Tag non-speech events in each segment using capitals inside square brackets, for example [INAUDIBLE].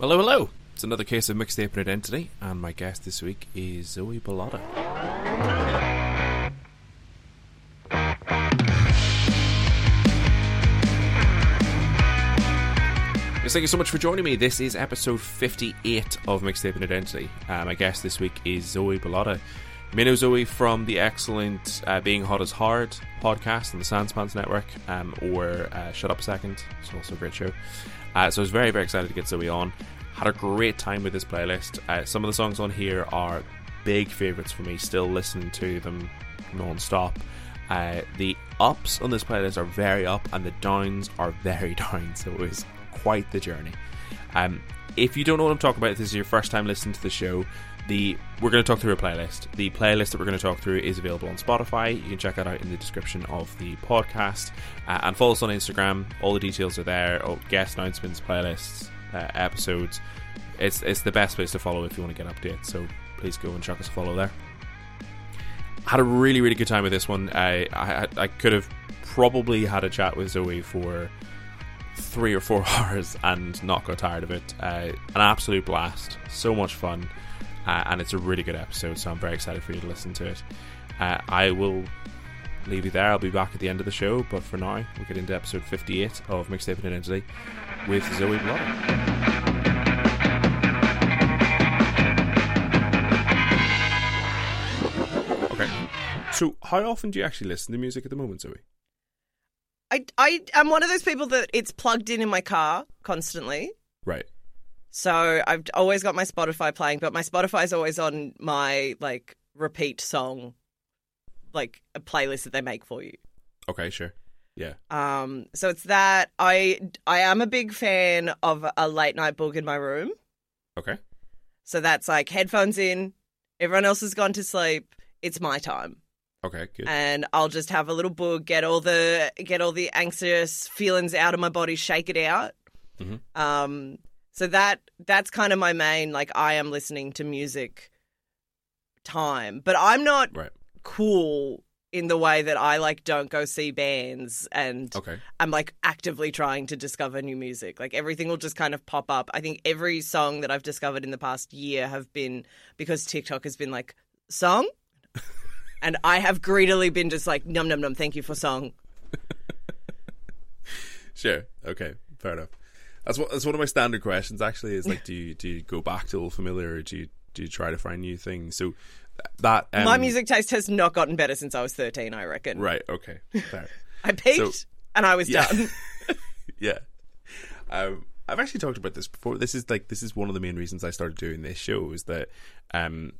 Hello, hello. It's another case of Mixtaping Identity, and my guest this week is Zoe Bilotta. Yes, thank you so much for joining me. This is episode 58 of Mixtaping Identity. Uh, my guest this week is Zoe Bilotta. You Zoe from the excellent uh, Being Hot is Hard podcast on the Sandspans Network, um, or uh, Shut Up a Second. It's also a great show. Uh, so I was very, very excited to get Zoe on. Had a great time with this playlist. Uh, some of the songs on here are big favourites for me, still listening to them non stop. Uh, the ups on this playlist are very up, and the downs are very [LAUGHS] down. So it was quite the journey. Um, if you don't know what I'm talking about, if this is your first time listening to the show, the we're going to talk through a playlist. The playlist that we're going to talk through is available on Spotify. You can check that out in the description of the podcast, uh, and follow us on Instagram. All the details are there. Oh, guest announcements, playlists, uh, episodes. It's it's the best place to follow if you want to get updates. So please go and check us a follow there. Had a really really good time with this one. I I, I could have probably had a chat with Zoe for three or four [LAUGHS] hours and not got tired of it. Uh, an absolute blast, so much fun, uh, and it's a really good episode. So I'm very excited for you to listen to it. Uh, I will leave you there. I'll be back at the end of the show, but for now, we'll get into episode 58 of Mixtaping Identity with Zoe Bilotta. Okay, so how often do you actually listen to music at the moment, Zoe? I, I am one of those people that it's plugged in in my car constantly. Right. So I've always got my Spotify playing, but my Spotify is always on my like repeat song, like a playlist that they make for you. Okay, sure. Yeah. Um, so it's that I I am a big fan of a late night boog in my room. Okay. So that's like headphones in, everyone else has gone to sleep. It's my time. Okay, good. and I'll just have a little boog, get all the get all the anxious feelings out of my body, shake it out. Mhm. Um, so that that's kind of my main like I am listening to music time, but I'm not Right. cool in the way that I like don't go see bands and Okay. I'm like actively trying to discover new music. Like everything will just kind of pop up. I think every song that I've discovered in the past year have been because TikTok has been like song [LAUGHS] and I have greedily been just like num num num. Thank you for song. [LAUGHS] Sure. Okay. Fair enough. That's what that's one of my standard questions. Actually, is like, do you do you go back to old familiar, or do you do you try to find new things? So that um, My music taste has not gotten better since I was thirteen. I reckon. Right. Okay. Fair. [LAUGHS] I peaked So- and I was Yeah. done. [LAUGHS] [LAUGHS] yeah. Um, I've actually talked about this before. This is like this is one of the main reasons I started doing this show is that um,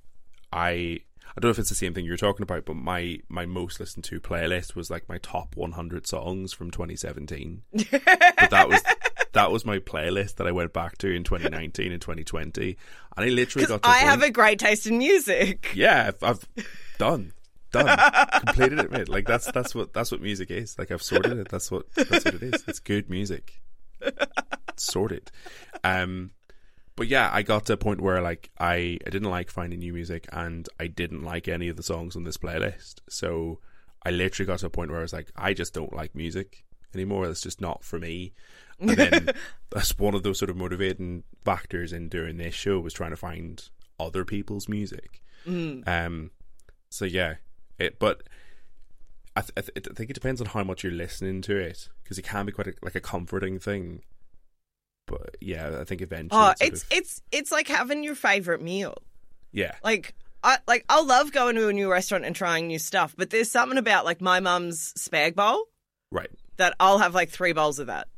I I don't know if it's the same thing you're talking about, but my my most listened to playlist was like my top 100 songs from 2017. but that was that was my playlist that I went back to in 2019 and 2020, and I literally got I have a great taste in music. [LAUGHS] yeah, I've, I've done, done, completed it, mate. Like that's that's what that's what music is. Like I've sorted it. That's what that's what it is. It's good music. It's sorted. Um, but yeah, I got to a point where like I I didn't like finding new music, and I didn't like any of the songs on this playlist. So I literally got to a point where I was like, I just don't like music anymore. That's just not for me. [LAUGHS] And then that's one of those sort of motivating factors in doing this show was trying to find other people's music. Um, so yeah, it. But I, th- I, th- I think it depends on how much you're listening to it because it can be quite a, like a comforting thing. But yeah, I think eventually. Oh, it's of- it's it's like having your favorite meal. yeah, Like I like I love going to a new restaurant and trying new stuff, but there's something about like my mum's spag bowl right, that I'll have like three bowls of that.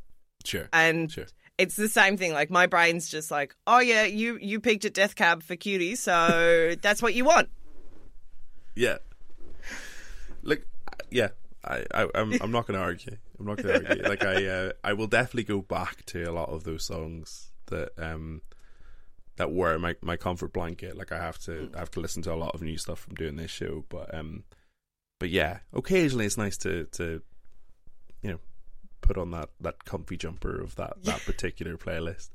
sure, And sure. it's the same thing. Like my brain's just like, oh yeah, you you peaked at Death Cab for Cutie, so [LAUGHS] that's what you want. Yeah. Like, yeah, I, I I'm I'm not going to argue. I'm not going to argue. Like, I uh, I will definitely go back to a lot of those songs that um that were my my comfort blanket. Like, I have to I have to listen to a lot of new stuff from doing this show, but um, but yeah, occasionally it's nice to to you know put on that that comfy jumper of that [LAUGHS] that particular playlist.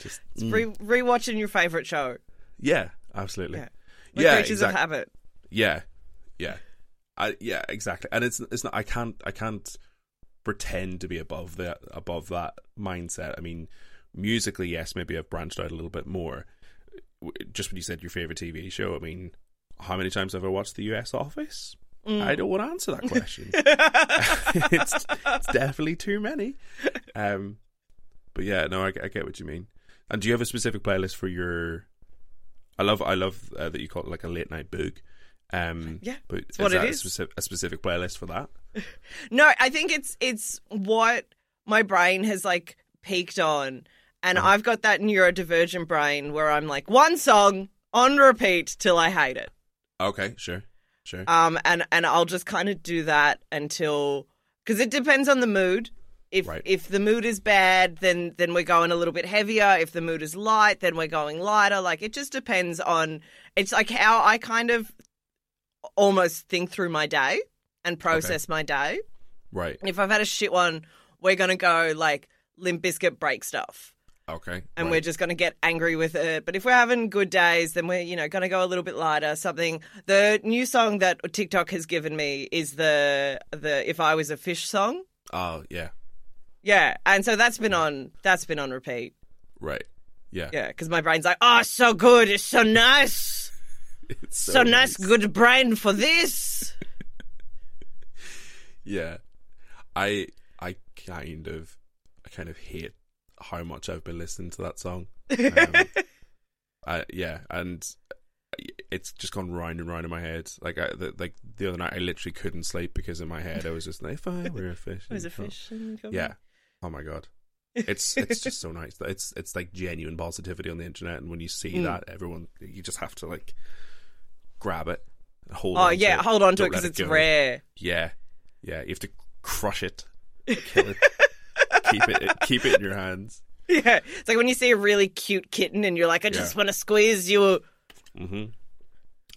Just mm, Re- rewatching your favorite show. yeah, absolutely. Yeah. We're Yeah, creatures exact- of habit. Yeah, yeah, I yeah exactly. And it's it's not. I can't I can't pretend to be above that above that mindset. I mean, musically, yes, maybe I've branched out a little bit more. Just when you said your favorite TV show, I mean, how many times have I watched The U.S. Office? I don't want to answer that question. [LAUGHS] it's, it's definitely too many. Um, but yeah, no, I, I get what you mean. And do you have a specific playlist for your? I love, I love uh, that you call it like a late night boog. Um, Yeah, but is it that is. A, specific, a specific playlist for that? [LAUGHS] No, I think it's it's what my brain has like peaked on. And Uh-huh. I've got that neurodivergent brain where I'm like one song on repeat till I hate it. Okay, sure, sure. Um and and I'll just kind of do that until cuz it depends on the mood. If Right. if the mood is bad, then then we're going a little bit heavier. If the mood is light, then we're going lighter. Like it just depends on it's like how I kind of almost think through my day and process my day. right. If I've had a shit one, we're gonna go like Limp Bizkit break stuff. Okay. And right. we're just going to get angry with it. But if we're having good days, then we're, you know, going to go a little bit lighter. Something. The new song that TikTok has given me is the the "If I Was a Fish" song. Oh yeah. Yeah, and so that's been on. That's been on repeat. Right. Yeah. Yeah, because my brain's like, oh, so good, it's so nice, [LAUGHS] It's so, nice, good brain for this. [LAUGHS] Yeah. I I kind of I kind of hate how much I've been listening to that song. [LAUGHS] Um, I yeah, and it's just gone round and round in my head. Like I the, like the other night, I literally couldn't sleep because in my head I was just like, if I [LAUGHS] were a fish, It was a in the pond." fish. Yeah. Oh my god. It's it's just so nice. It's it's like genuine positivity on the internet, and when you see Mm. that, everyone you just have to like grab it, and hold. Oh on yeah, it. hold on to it because let it's go. rare. Yeah, yeah. You have to crush it, [LAUGHS] kill it, keep it, keep it in your hands. [LAUGHS] Yeah, it's like when you see a really cute kitten and you're like, I just Yeah. want to squeeze you. hmm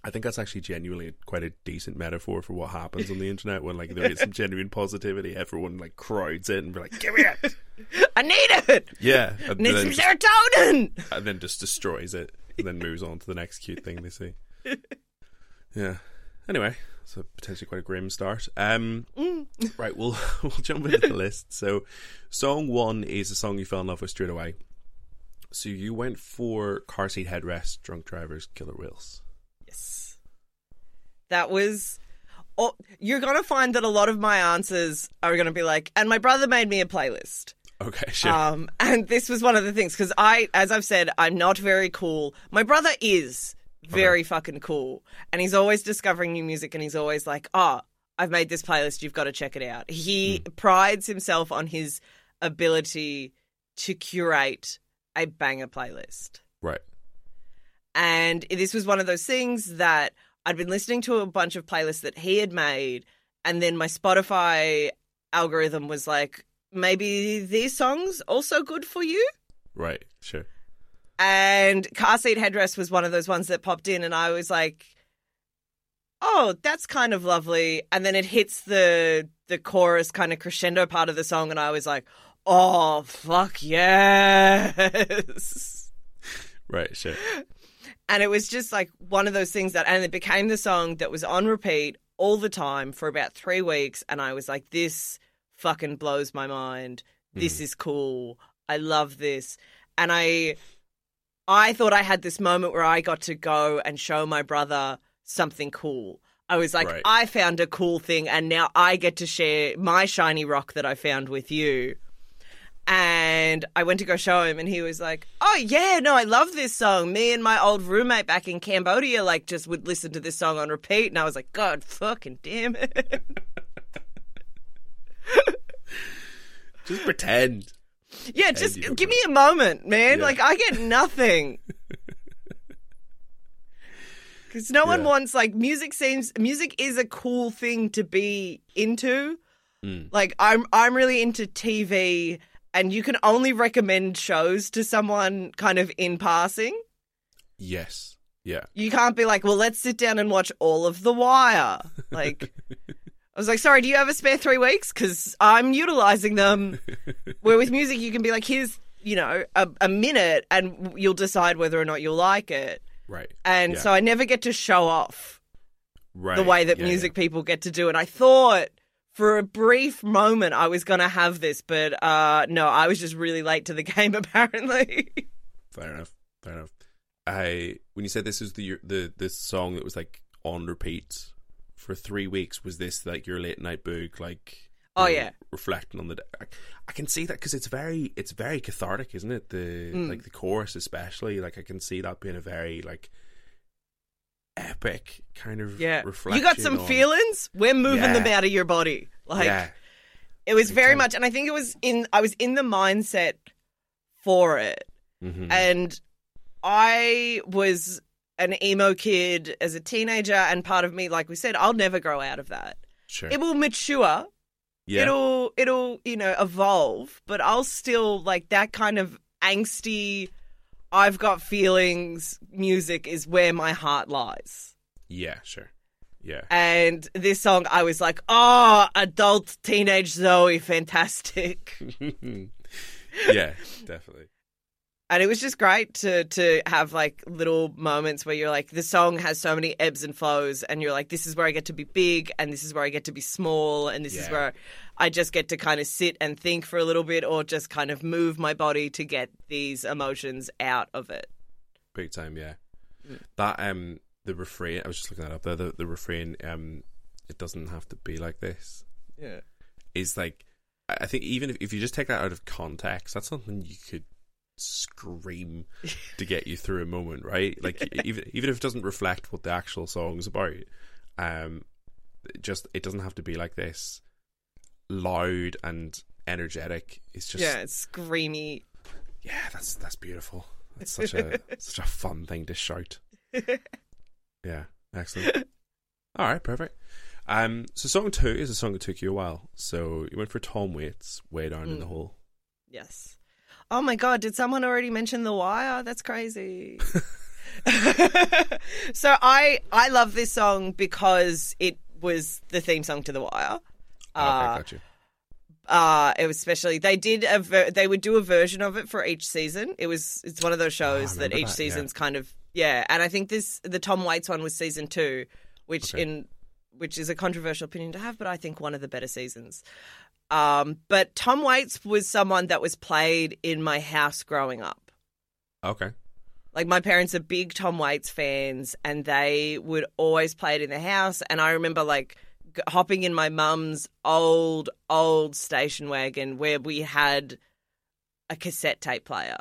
I think that's actually genuinely quite a decent metaphor for what happens on the internet when like there is some genuine positivity. Everyone like crowds in and be like, "Give me it!" [LAUGHS] I need it. Yeah, and Need some just, serotonin. and then just destroys it, and then moves on to the next cute thing they see. [LAUGHS] Yeah. Anyway, so potentially quite a grim start. Um, right, we'll [LAUGHS] we'll jump into the list. So, song one is a song you fell in love with straight away. So you went for car seat headrest, drunk drivers, killer whales. Yes. That was. Oh, you're going to find that a lot of my answers are going to be like, and my brother made me a playlist. Okay, [LAUGHS] sure. Um, and this was one of the things because I, as I've said, I'm not very cool. My brother is very fucking cool, and he's always discovering new music, and he's always like, "Oh, I've made this playlist. You've got to check it out." He hmm. prides himself on his ability to curate a banger playlist. right. And this was one of those things that I'd been listening to a bunch of playlists that he had made, and then my Spotify algorithm was like, maybe these songs also good for you. Right. Sure. And car seat headrest was one of those ones that popped in, and I was like, "Oh, that's kind of lovely." And then it hits the the chorus kind of crescendo part of the song, and I was like, "Oh, fuck yes!" Right. Sure. And it was just like one of those things that, and it became the song that was on repeat all the time for about three weeks. And I was like, this fucking blows my mind. This hmm. is cool. I love this. And I, I thought I had this moment where I got to go and show my brother something cool. I was like, Right. I found a cool thing, and now I get to share my shiny rock that I found with you. And I went to go show him, and he was like, "Oh yeah, no, I love this song. Me and my old roommate back in Cambodia, like, just would listen to this song on repeat." And I was like, "God fucking damn it!" [LAUGHS] Just pretend. yeah, just give me a moment, man. Yeah. Like, I get nothing. [LAUGHS] Because no one Yeah. wants like music. Seems music is a cool thing to be into. Mm. Like I'm, I'm really into TV, and you can only recommend shows to someone kind of in passing. Yes. Yeah. You can't be like, well, let's sit down and watch all of The Wire. Like, [LAUGHS] I was like, sorry, do you have a spare three weeks? Because I'm utilizing them. Where with music, you can be like, here's, you know, a, a minute and you'll decide whether or not you'll like it. Right. And Yeah. so I never get to show off Right. the way that Yeah, music people get to do. And I thought for a brief moment I was gonna have this, but uh, no, I was just really late to the [LAUGHS] game apparently. Fair enough. Fair enough. I when you said this is the the this song that was like on repeat for three weeks, was this like your late night boog? Like, Oh, yeah. reflecting on the. day? I, I can see that because it's very it's very cathartic, isn't it? The Mm. like the chorus especially. Like I can see that being a very like epic kind of yeah, reflection. you got some on- feelings. We're moving Yeah. them out of your body. Like yeah, it was very much, and I think it was in. I was in the mindset for it. hmm and I was an emo kid as a teenager, and part of me, like we said, I'll never grow out of that. sure. It will mature. Yeah, It'll it'll you know evolve, but I'll still like that kind of angsty. I've got feelings. Music is where my heart lies. yeah, sure. Yeah, And this song, I was like, oh, adult teenage Zoe, fantastic. [LAUGHS] yeah, definitely. And it was just great to to have like little moments where you're like the song has so many ebbs and flows and you're like this is where I get to be big and this is where I get to be small and this is where I just get to kind of sit and think for a little bit or just kind of move my body to get these emotions out of it. Big time, yeah. That um the refrain I was just looking that up there, the, the refrain, um it doesn't have to be like this Yeah. is like I I think even if, if you just take that out of context, that's something you could scream to get you through a moment, right? Like [LAUGHS] even even if it doesn't reflect what the actual song's about, um it just it doesn't have to be like this loud and energetic. It's just yeah, it's screamy. yeah, that's that's beautiful. That's such a [LAUGHS] such a fun thing to shout. [LAUGHS] Yeah, excellent. All right, perfect. Um, so song two is a song that took you a while. So you went for Tom Waits, way down in the Mm. hole. Yes. Oh my god, did someone already mention The Wire? That's crazy. [LAUGHS] so I I love this song because it was the theme song to The Wire. okay, Uh, got you. uh it was especially they did a ver- they would do a version of it for each season. It was it's one of those shows that each that, yeah. season's kind of yeah, and I think this the Tom Waits one was season 2, which Okay. in which is a controversial opinion to have, but I think one of the better seasons. Um, but Tom Waits was someone that was played in my house growing up. Okay, Like my parents are big Tom Waits fans, and they would always play it in the house. And I remember like g- hopping in my mum's old old station wagon where we had a cassette tape player,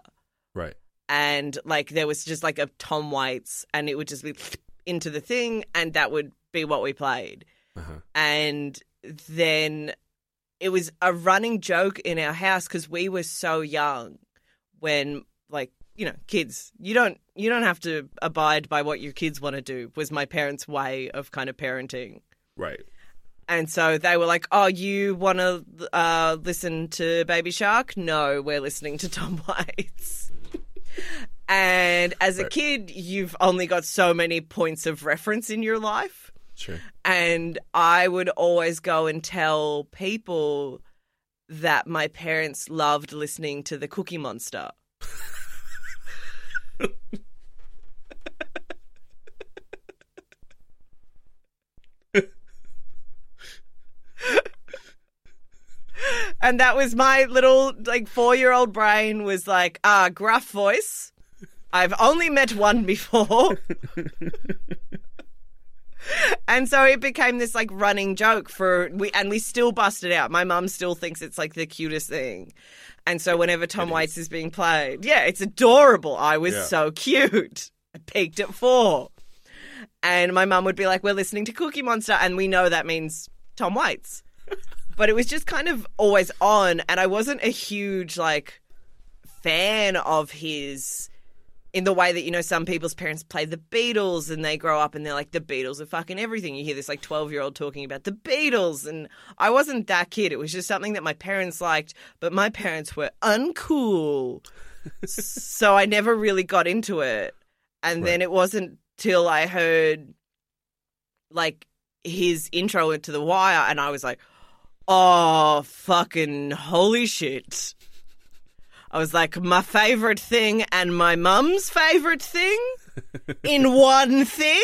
right. and like there was just like a Tom Waits, and it would just be into the thing, and that would be what we played Uh-huh. and then it was a running joke in our house because we were so young when like you know kids you don't you don't have to abide by what your kids want to do was my parents way of kind of parenting Right. and so they were like oh you want to uh, listen to baby shark no we're listening to tom [LAUGHS] waits and as a Right. kid you've only got so many points of reference in your life Sure. and I would always go and tell people that my parents loved listening to the Cookie Monster. and that was my little like 4-year-old brain was like, "Ah, gruff voice. I've only met one before." [LAUGHS] And so it became this like running joke for we and we still bust it out. My mum still thinks it's like the cutest thing. And so whenever Tom It is. Waits is being played, yeah, it's adorable. I was Yeah. so cute. I peaked at four. And my mum would be like, We're listening to Cookie Monster and we know that means Tom Waits. [LAUGHS] but it was just kind of always on and I wasn't a huge like fan of his in the way that you know some people's parents play the Beatles and they grow up and they're like the Beatles are fucking everything. You hear this like 12-year-old talking about the Beatles and I wasn't that kid. It was just something that my parents liked, but my parents were uncool. [LAUGHS] so I never really got into it. And then it wasn't till I heard like his intro into The Wire and I was like, "Oh, fucking holy shit." I was like, my favorite thing and my mum's favorite thing in [LAUGHS] one thing.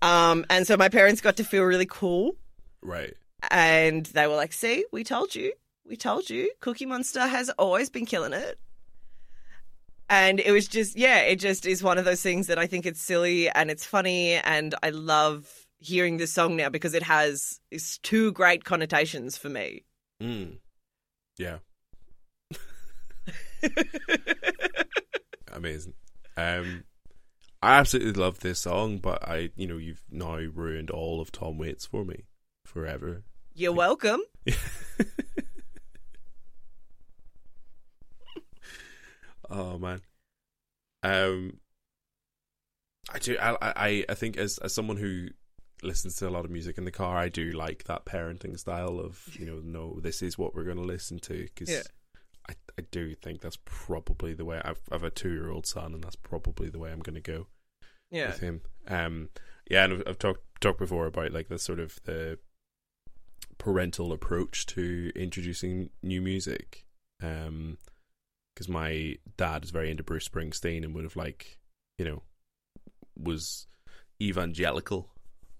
Um, and so my parents got to feel really cool. Right. And they were like, see, we told you. We told you. Cookie Monster has always been killing it. And it was just, yeah, it just is one of those things that I think it's silly and it's funny. And I love hearing this song now because it has it's two great connotations for me. Mm. Yeah. [LAUGHS] Amazing. Um, I absolutely love this song, but I, you know, you've now ruined all of Tom Waits for me forever. You're welcome. [LAUGHS] oh man. Um, I do. I, I, I think as as someone who listens to a lot of music in the car, I do like that parenting style of you know, no, this is what we're going to listen to because Yeah. I I do think that's probably the way I've I've a two year old son, and that's probably the way I'm going to go Yeah. with him. Um, yeah, and I've, I've talked talked before about like the sort of the parental approach to introducing new music. Um, because my dad is very into Bruce Springsteen and would have like, you know, was evangelical,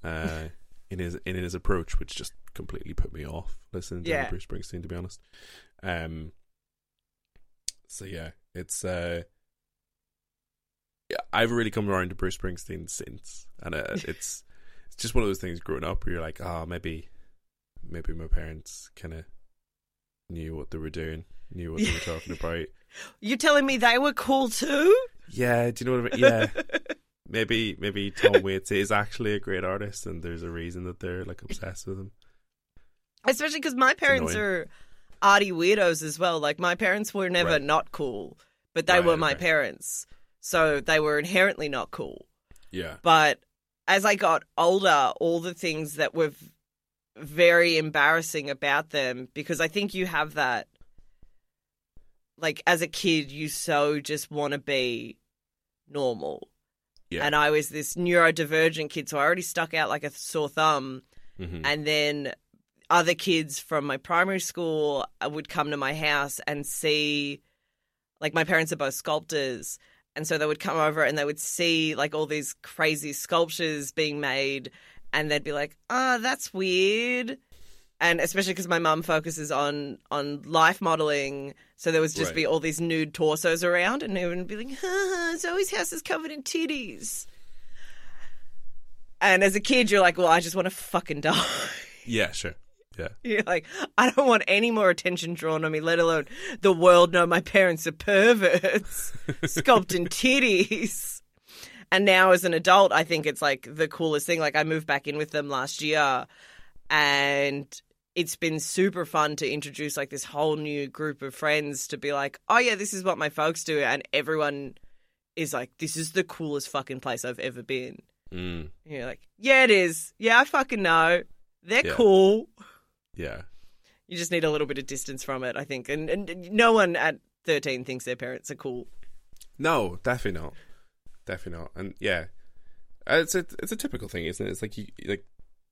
uh, [LAUGHS] in his in his approach, which just completely put me off listening to Yeah. Bruce Springsteen. To be honest, um, so yeah, it's uh, yeah, I've really come around to Bruce Springsteen since, and uh, [LAUGHS] it's it's just one of those things growing up where you're like, oh, maybe maybe my parents kind of knew what they were doing, knew what they were [LAUGHS] talking about. You're telling me they were cool too? Yeah, do you know what I mean? Yeah, maybe maybe Tom [LAUGHS] Waits is actually a great artist, and there's a reason that they're like obsessed with him. Especially because my parents are arty weirdos as well. Like my parents were never Right. not cool, but they Right, were my okay. parents, so they were inherently not cool. Yeah, But as I got older, all the things that were very embarrassing about them, because I think you have that, like as a kid, you so just want to be normal. Yeah. And I was this neurodivergent kid, so I already stuck out like a sore thumb. hmm And then other kids from my primary school uh, would come to my house and see, like, my parents are both sculptors. And so they would come over and they would see, like, all these crazy sculptures being made. And they'd be like, oh, that's weird. And especially because my mum focuses on on life modeling, so there was just Right. be all these nude torsos around, and everyone would be like, "Ha, Zoe's house is covered in titties." And as a kid, you're like, "Well, I just want to fucking die." yeah, sure, yeah, [LAUGHS] You're like, I don't want any more attention drawn on me, let alone the world know my parents are perverts, [LAUGHS] sculpting titties. And now, as an adult, I think it's like the coolest thing. Like, I moved back in with them last year, and it's been super fun to introduce like this whole new group of friends to be like, oh, yeah, this is what my folks do. And everyone is like, this is the coolest fucking place I've ever been. mm, you're like, yeah, it is. Yeah, I fucking know. They're Yeah. cool yeah, you just need a little bit of distance from it, I think. And, and no one at 13 thinks their parents are cool. No, definitely not. Definitely not. And yeah, Uh, it's a it's a typical thing, isn't it? It's like you like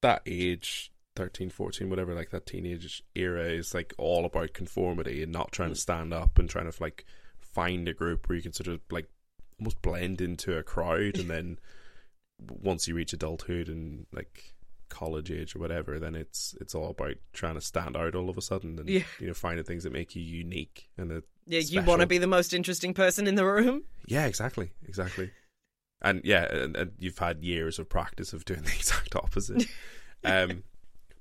that age, 13, 14, whatever, like that teenage era is like all about conformity and not trying to stand up and trying to like find a group where you can sort of like almost blend into a crowd, and then [LAUGHS] once you reach adulthood and like college age or whatever, then it's it's all about trying to stand out all of a sudden and Yeah. you know finding things that make you unique and that Yeah, you want to be the most interesting person in the room? yeah, exactly, exactly. And yeah, and, and you've had years of practice of doing the [LAUGHS] exact opposite. [LAUGHS] um,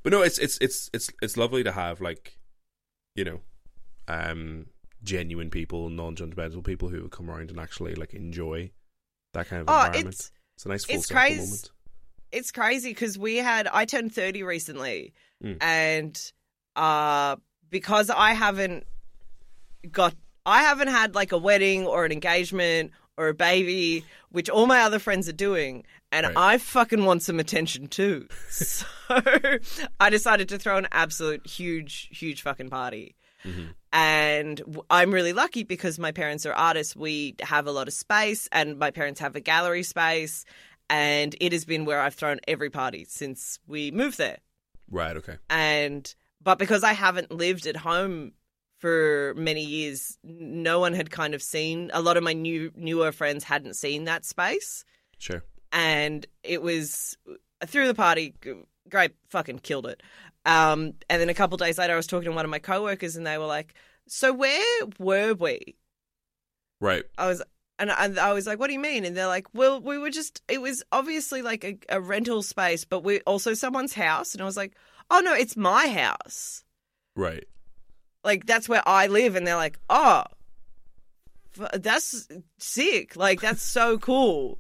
but no, it's it's it's it's it's lovely to have like, you know, um, genuine people, non-judgmental people who come around and actually like enjoy that kind of Oh, environment. it's It's, a nice full it's circle crazy. moment. It's crazy because we had I turned 30 recently Mm. and uh because I haven't got I haven't had like a wedding or an engagement or a baby which all my other friends are doing and Right. I fucking want some attention too. [LAUGHS] so I decided to throw an absolute huge huge fucking party. Mhm. And I'm really lucky because my parents are artists. We have a lot of space, and my parents have a gallery space. And it has been where I've thrown every party since we moved there. Right. Okay. And but because I haven't lived at home for many years, no one had kind of seen. A lot of my new newer friends hadn't seen that space, Sure. and it was through the party. Great, fucking killed it. Um, and then a couple days later, I was talking to one of my coworkers, and they were like, "So where were we?" Right. I was, and I, I was like, "What do you mean?" And they're like, "Well, we were just. It was obviously like a, a rental space, but we also someone's house." And I was like, "Oh no, it's my house. Right. Like that's where I live." And they're like, "Oh, that's sick. Like that's so cool."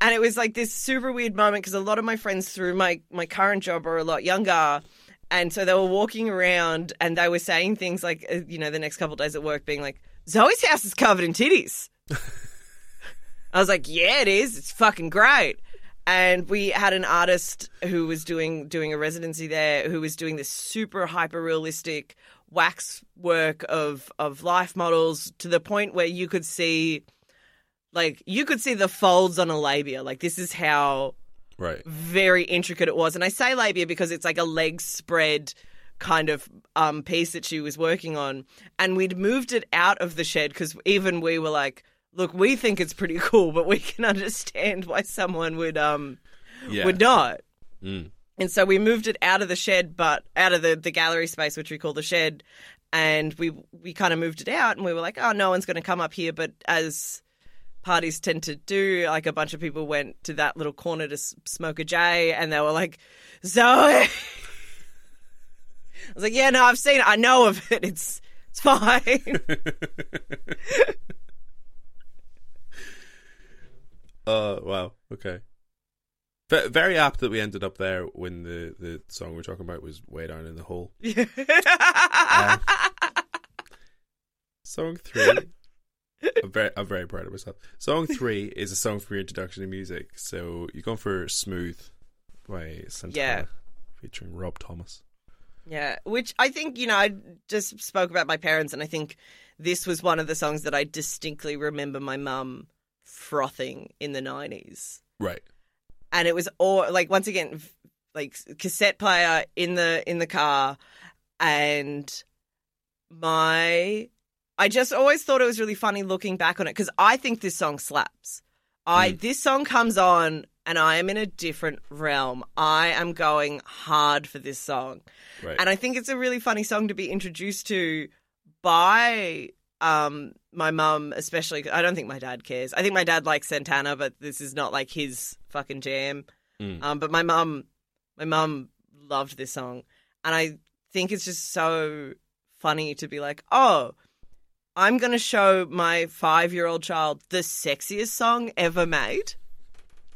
And it was like this super weird moment because a lot of my friends through my my current job are a lot younger. And so they were walking around and they were saying things like, uh, you know, the next couple of days at work, being like, Zoe's house is covered in titties. [LAUGHS] I was like, yeah, it is. It's fucking great. And we had an artist who was doing doing a residency there, who was doing this super hyper realistic wax work of of life models to the point where you could see, like, you could see the folds on a labia. Like, this is how Right. very intricate it was. And I say labia because it's like a leg spread kind of um, piece that she was working on. And we'd moved it out of the shed because even we were like, look, we think it's pretty [LAUGHS] cool, but we can understand why someone would um Yeah. would not. Mm. And so we moved it out of the shed, but out of the, the gallery space, which we call the shed. And we we kind of moved it out, and we were like, oh, no one's going to come up here. But as parties tend to do, like a bunch of people went to that little corner to s- smoke a J, and they were like, Zoe. [LAUGHS] I was like, yeah, no, I've seen it. I know of it. It's it's fine. [LAUGHS] Uh, wow. Okay. V- very apt that we ended up there when the, the song we're talking about was way down in the hole. [LAUGHS] Song three. I'm very, I'm very proud of myself. Song three is a song for your introduction to music. So you're going for Smooth by Santana Yeah. featuring Rob Thomas. Yeah, which I think, you know, I just spoke about my parents, and I think this was one of the songs that I distinctly remember my mum frothing in the 90s. Right. And it was all, like, once again, like cassette player in the in the car and my I just always thought it was really funny looking back on it because I think this song slaps. I Mm. this song comes on and I am in a different realm. I am going hard for this song. Right. And I think it's a really funny song to be introduced to by um, my mum, especially. I don't think my dad cares. I think my dad likes Santana, but this is not like his fucking jam. Mm. Um, but my mum, my mum loved this song, and I think it's just so funny to be like, oh. I'm going to show my five year old child the sexiest song ever made.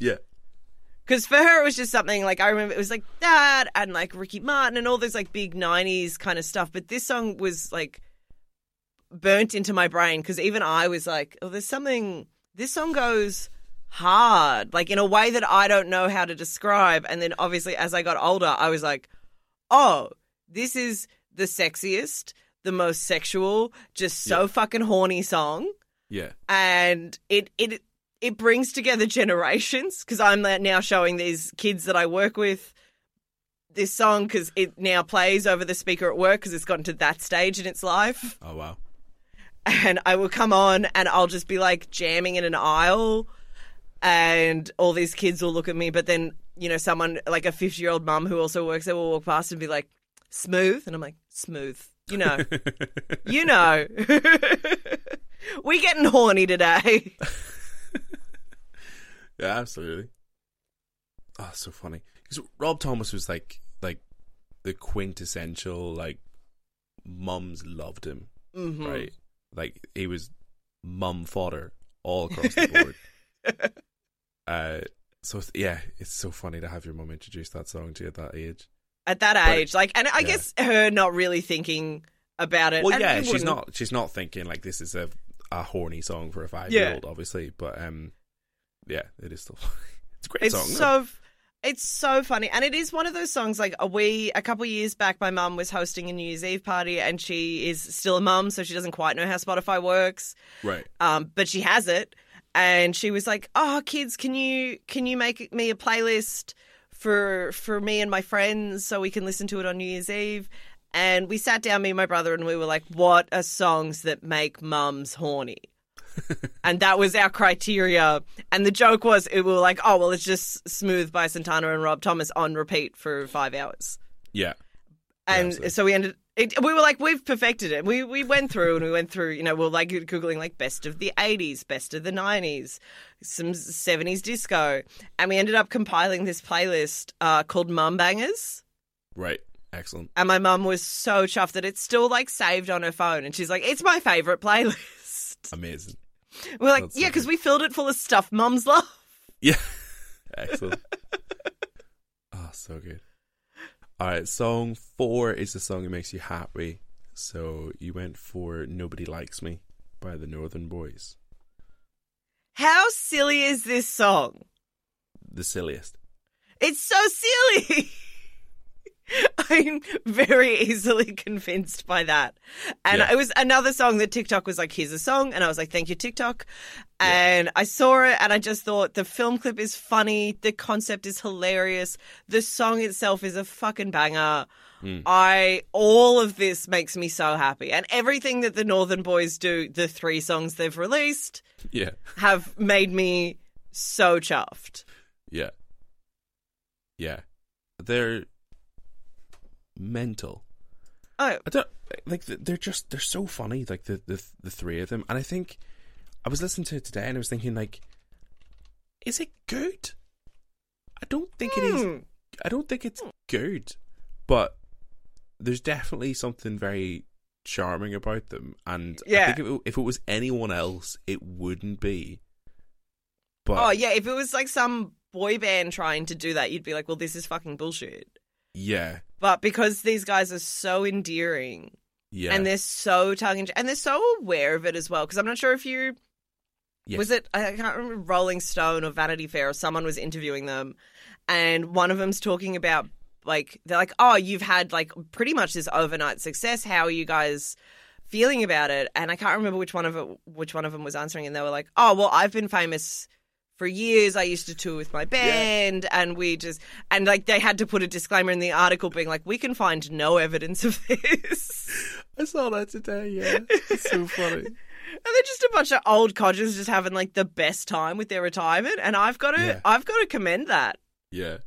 yeah. Because for her, it was just something like I remember it was like that and like Ricky Martin and all those like big 90s kind of stuff. But this song was like burnt into my brain because even I was like, oh, there's something, this song goes hard, like in a way that I don't know how to describe. And then obviously, as I got older, I was like, oh, this is the sexiest, the most sexual, just so Yeah. fucking horny song Yeah. and it it it brings together [LAUGHS] generations because I'm now showing these kids that I work with this song because it now plays over the speaker at work because it's gotten to that stage in its life, Oh wow. And I will come on and I'll just be like jamming in an aisle, and all these kids will look at me, but then you know someone like a 50 year old mum who also works there will walk past and be like smooth, and I'm like smooth, you know. [LAUGHS] You know. [LAUGHS] we getting horny today. [LAUGHS] Yeah, absolutely. Oh, so funny. Because Rob Thomas was like like the quintessential like mums loved him, hmm right? Like he was mum fodder all across the board. [LAUGHS] uh, so yeah, it's so funny to have your mum introduce that song to you at that age. At that But- age, like, and I yeah. guess her not really thinking about it. Well, yeah, she's wouldn't. not she's not thinking like this is a a horny song for a five year old, obviously, but um, yeah, it is still [LAUGHS] it's a great It's song. so. It's so funny, and it is one of those songs. Like a we a couple years back, my mum was hosting a New Year's Eve party, and she is still a mum, so she doesn't quite know how Spotify works. right. um, but she has it, and she was like, "Oh, kids, can you can you make me a playlist for for me and my friends so we can listen to it on New Year's Eve?" And we sat down, me and my brother, and we were like, "What are songs that make mums horny?" And that was our criteria. And the joke was, it we were like, "Oh, well, it's just Smooth by Santana and Rob Thomas on repeat for five hours." Yeah. And absolutely. so we ended. It, we were like, we've perfected it. We we went through and we went through. You know, we are like googling like best of the '80s, best of the '90s, some '70s disco, and we ended up compiling this playlist uh, called Mum Bangers. Right. Excellent. And my mum was so chuffed that it's still like saved on her phone, and she's like, "It's my favorite playlist." Amazing. [LAUGHS] We're like, That's "Yeah, because we filled it full of stuff mums love." [LAUGHS] Yeah. Excellent. oh, [LAUGHS] so good. All right, song four is the song that makes you happy. So you went for "Nobody Likes Me" by the Northern Boys. How silly is this song? The silliest. It's so silly. [LAUGHS] I'm very easily convinced by that. And Yeah. it was another song that TikTok was like, here's a song. And I was like, thank you, TikTok. And I saw it and I just thought the film clip is funny. The concept is hilarious. The song itself is a fucking banger. Mm. I, all of this makes me so happy. And everything that the Northern Boys do, the three songs they've released, Yeah. have made me so chuffed. Yeah. Yeah. They're mental. Oh, I don't like they're just they're so funny like the the the three of them and I think I was listening to it today and I was thinking like is it good? I don't think it is. Hmm. I don't think it's good. But there's definitely something very charming about them and I Yeah. think if it, if it was anyone else it wouldn't be. But Oh yeah, if it was like some boy band trying to do that, you'd be like, "Well, this is fucking bullshit." yeah. But because these guys are so endearing Yeah. and they're so tongue and they're so aware of it as well, because I'm not sure if you Yes. was it I can't remember Rolling Stone or Vanity Fair or someone was interviewing them, and one of them's talking about like they're like, "Oh, you've had like pretty much this overnight success. How are you guys?" feeling about it and i can't remember which one of it which one of them was answering and they were like oh well i've been famous for years i used to tour with my band and we just and like they had to put a disclaimer in the article being like we can find no evidence of this I saw that today, yeah. It's so funny. [LAUGHS] and they're just a bunch of old codgers just having like the best time with their retirement and i've got to Yeah. i've got to commend that Yeah.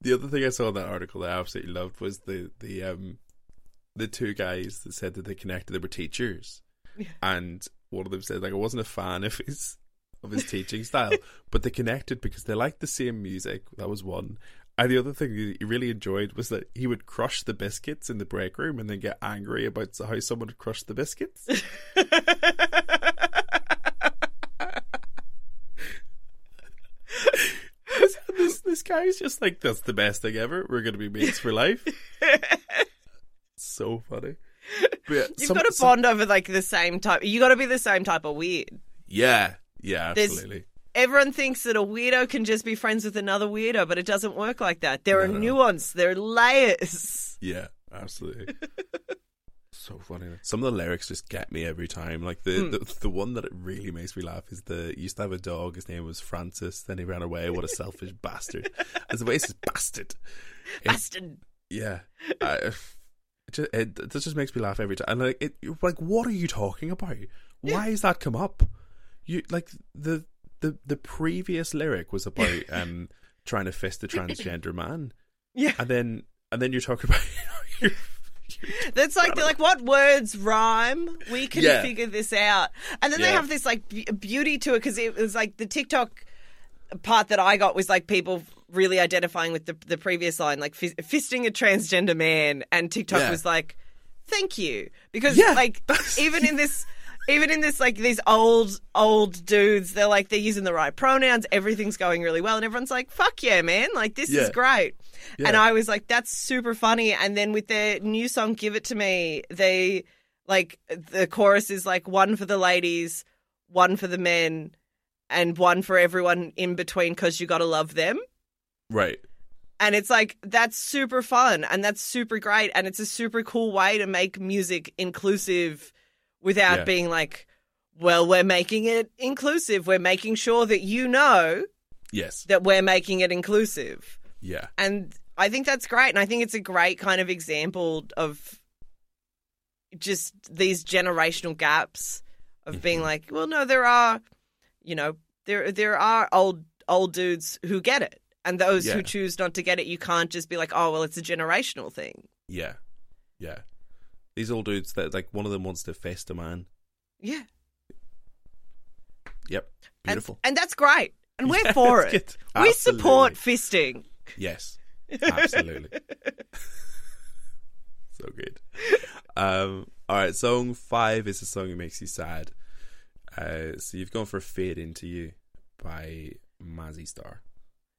The other thing I saw in that article that I absolutely loved was the the um the two guys that said that they connected. They were teachers, and one of them said like I wasn't a fan of his of his teaching style, but they connected because they liked the same music. That was one. And the other thing he he really enjoyed was that he would crush the biscuits in the break room and then get angry about how someone had crushed the biscuits. [LAUGHS] this this guy's just like that's the best thing ever. We're gonna be mates for life. [LAUGHS] so funny. But yeah, you've some- got to some- bond over like the same type you got to be the same type of weird Yeah, yeah, There's- absolutely. everyone thinks that a weirdo can just be friends with another weirdo, but it doesn't work like that. There are No. nuance, there are layers. Yeah, absolutely. [LAUGHS] so funny. Some of the lyrics just get me every time. Like the, Hmm. the the one that really makes me laugh is the used to have a dog. His name was Francis. Then he ran away. What a selfish [LAUGHS] bastard! As the way he says bastard. It- Bastard. Yeah, I, [SIGHS] it, just, it, it just makes me laugh every time. And like, it, like, what are you talking about? Why has that come up? You like the the the previous lyric was about um trying to fist the transgender man, [LAUGHS] Yeah. and then and then you're talking about [LAUGHS] you're, That's like they're like what words rhyme? We can Yeah. figure this out. And then they have this like be- beauty to it because it was like the TikTok part that I got was like people really identifying with the the previous line, like fis- fisting a transgender man, and TikTok Yeah. was like, "Thank you," because Yeah, like [LAUGHS] even in this. Even in this, like these old, old dudes, they're like they're using the right pronouns. Everything's going really well, and everyone's like, "Fuck yeah, man! Like this Yeah. is great." Yeah. And I was like, "That's super funny." And then with their new song, "Give It to Me," they like the chorus is like one for the ladies, one for the men, and one for everyone in between because you got to love them. right. And it's like that's super fun and that's super great and it's a super cool way to make music inclusive without Yeah. being like, well, we're making it inclusive. We're making sure that you know Yes. that we're making it inclusive. Yeah. And I think that's great and I think it's a great kind of example of just these generational gaps of being Mhm. like, well, no, there are, you know, there there are old old dudes who get it, and those Yeah. who choose not to get it, you can't just be like, oh, well, it's a generational thing. Yeah. Yeah. These old dudes that like one of them wants to fist a man. Yeah. Yep. Beautiful. And, that's great. And we're [LAUGHS] Yeah, for it. good. We support fisting. Yes. [LAUGHS] Absolutely. [LAUGHS] so good. Um all right, song 5 is a song that makes you sad. Uh so you've gone for Fade Into You by Mazzy Star.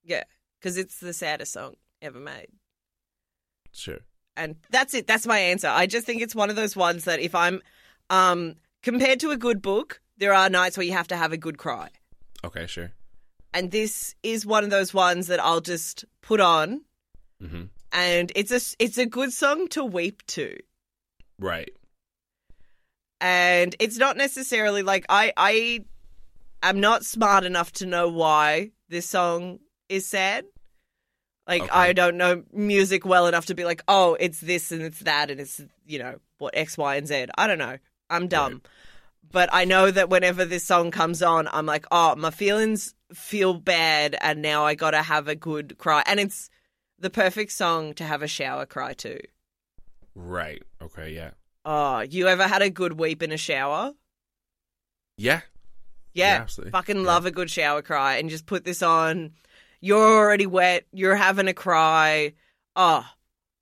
Yeah. Because it's the saddest song ever made. Sure. And that's it that's my answer i just think it's one of those ones that if i'm um compared to a good book there are nights where you have to have a good cry Okay, sure. and this is one of those ones that i'll just put on Mhm. and it's a it's a good song to weep to Right. and it's not necessarily like i i am not smart enough to know why this song is sad like Okay. i don't know music well enough to be like oh it's this and it's that and it's you know what x y and z i don't know i'm dumb but i know that whenever this song comes on i'm like oh my feelings feel bad and now i gotta have a good cry and it's the perfect song to have a shower cry to Right. Okay, yeah. oh you ever had a good weep in a shower Yeah. Yeah, absolutely. fucking Yeah. love a good shower cry and just put this on. You're already wet. You're having a cry. Oh,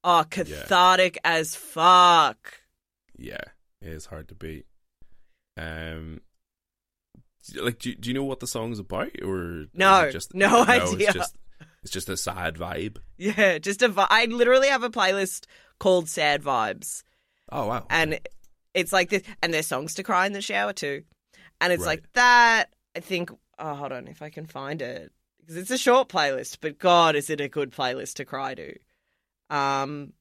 oh, cathartic as fuck. Yeah. It is hard to beat. Um like do, do you know what the song's about or No, just no it's idea. just it's just a sad vibe. Yeah, just a. Vi- I literally have a playlist called "Sad Vibes," Oh wow. and it's like this. And there's songs to cry in the shower too, and it's Right. like that. I think. Oh, hold on, if I can find it because it's a short playlist, but God, is it a good playlist to cry to? Um,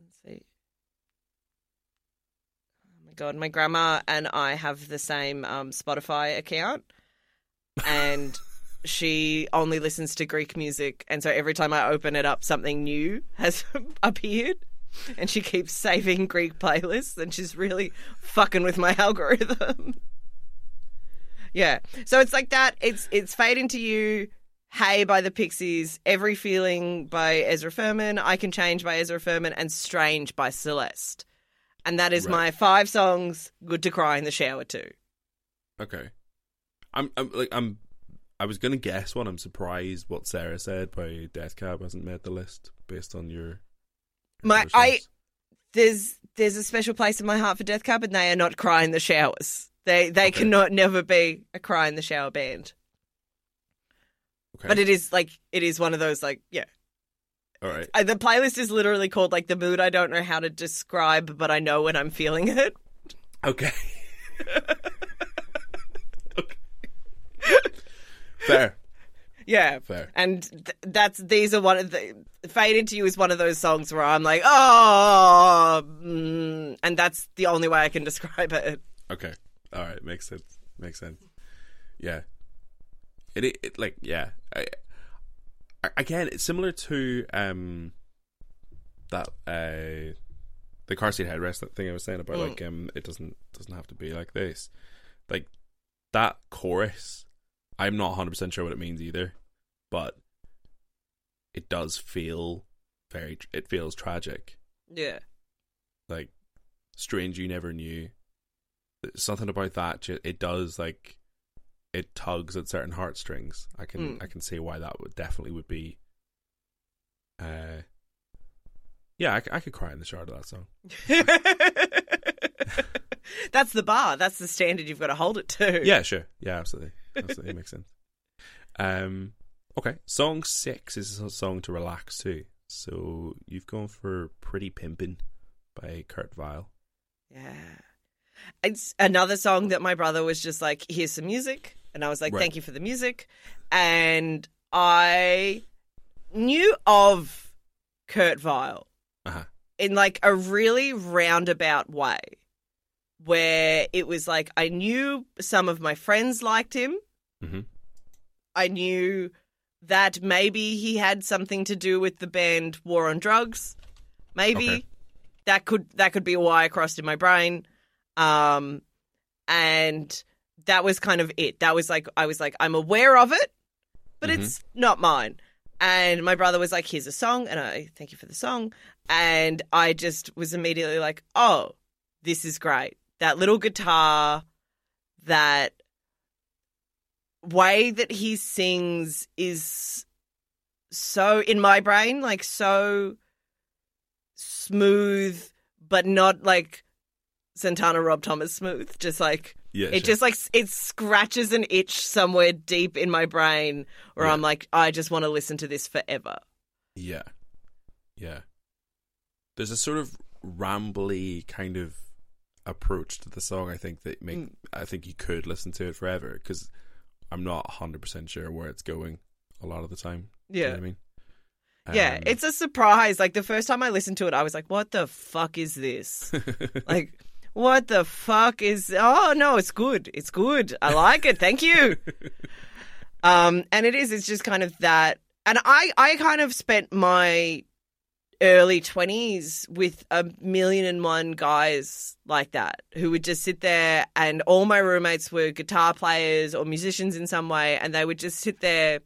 let's see. Oh my God, my grandma and I have the same um, Spotify account, and [LAUGHS] she only listens to Greek music, and so every time I open it up, something new has [LAUGHS] appeared. And she keeps saving Greek playlists, and she's really fucking with my [LAUGHS] algorithm. yeah, so it's like that. It's it's fade into you. Hey by the Pixies, Every Feeling by Ezra Furman, I Can Change by Ezra Furman, and Strange by Celeste. And that is Right. my five songs good to cry in the shower to. Okay. I'm I'm like I'm I was gonna guess one. I'm surprised what Sarah said by Death Cab hasn't made the list based on your. My- I- there's there's a special place in my heart for Death Cab, and they are not crying the showers. They they Okay. cannot never be a cry in the shower band. Okay. But it is like it is one of those like yeah. All right. Uh, The playlist is literally called like the mood I don't know how to describe, but I know when I'm feeling it. Okay. [LAUGHS] okay. Fair. Yeah. Fair. And th- that's these are one of the Fade into You is one of those songs where I'm like, oh, mm, and that's the only way I can describe it. Okay. All right. Makes sense. Makes sense. Yeah. It, it, it like yeah. I, I- again, it's similar to um that uh the car seat headrest that thing I was saying about Mm. like um it doesn't doesn't have to be like this. Like that chorus, I'm not 100 percent sure what it means either, but it does feel very. It feels tragic. Yeah. like strange you never knew something about that it does like it tugs at certain heartstrings i can Mm. i can see why that would definitely would be uh yeah I could cry in the shower to that song [LAUGHS] That's the bar. That's the standard you've got to hold it to. yeah sure yeah absolutely absolutely makes sense um okay song six is a song to relax to so you've gone for pretty pimpin by kurt Vile. Yeah. It's another song that my brother was just like, here's some music. And I was like, Right. thank you for the music. And I knew of Kurt Vile uh-huh in like a really roundabout way where it was like I knew some of my friends liked him. Mhm. I knew that maybe he had something to do with the band War on Drugs. Maybe Okay. that could that could be a wire crossed in my brain. Um and that was kind of it. That was like I was like I'm aware of it, but Mhm. it's not mine. And my brother was like, "Here's a song," and I thank you for the song. And I just was immediately like, "Oh, this is great." That little guitar, that way that he sings is so in my brain, like so smooth, but not like Santana Rob Thomas smooth. Just like Yeah, it sure. just like it scratches an itch somewhere deep in my brain where Yeah. I'm like, I just want to listen to this forever. Yeah. Yeah. There's a sort of rambly kind of approach to the song I think that make Mm. I think you could listen to it forever because I'm not 100% sure where it's going a lot of the time. Do you know Yeah. what I mean? Yeah, Um, it's a surprise. Like the first time I listened to it, I was like, "What the fuck is this? [LAUGHS] like, what the fuck is? Oh no, it's good. It's good. I like it. Thank you." [LAUGHS] um, and it is. It's just kind of that. And I, I kind of spent my early twenties with a million and one guys like that who would just sit there, and all my roommates were guitar players or musicians in some way, and they would just sit there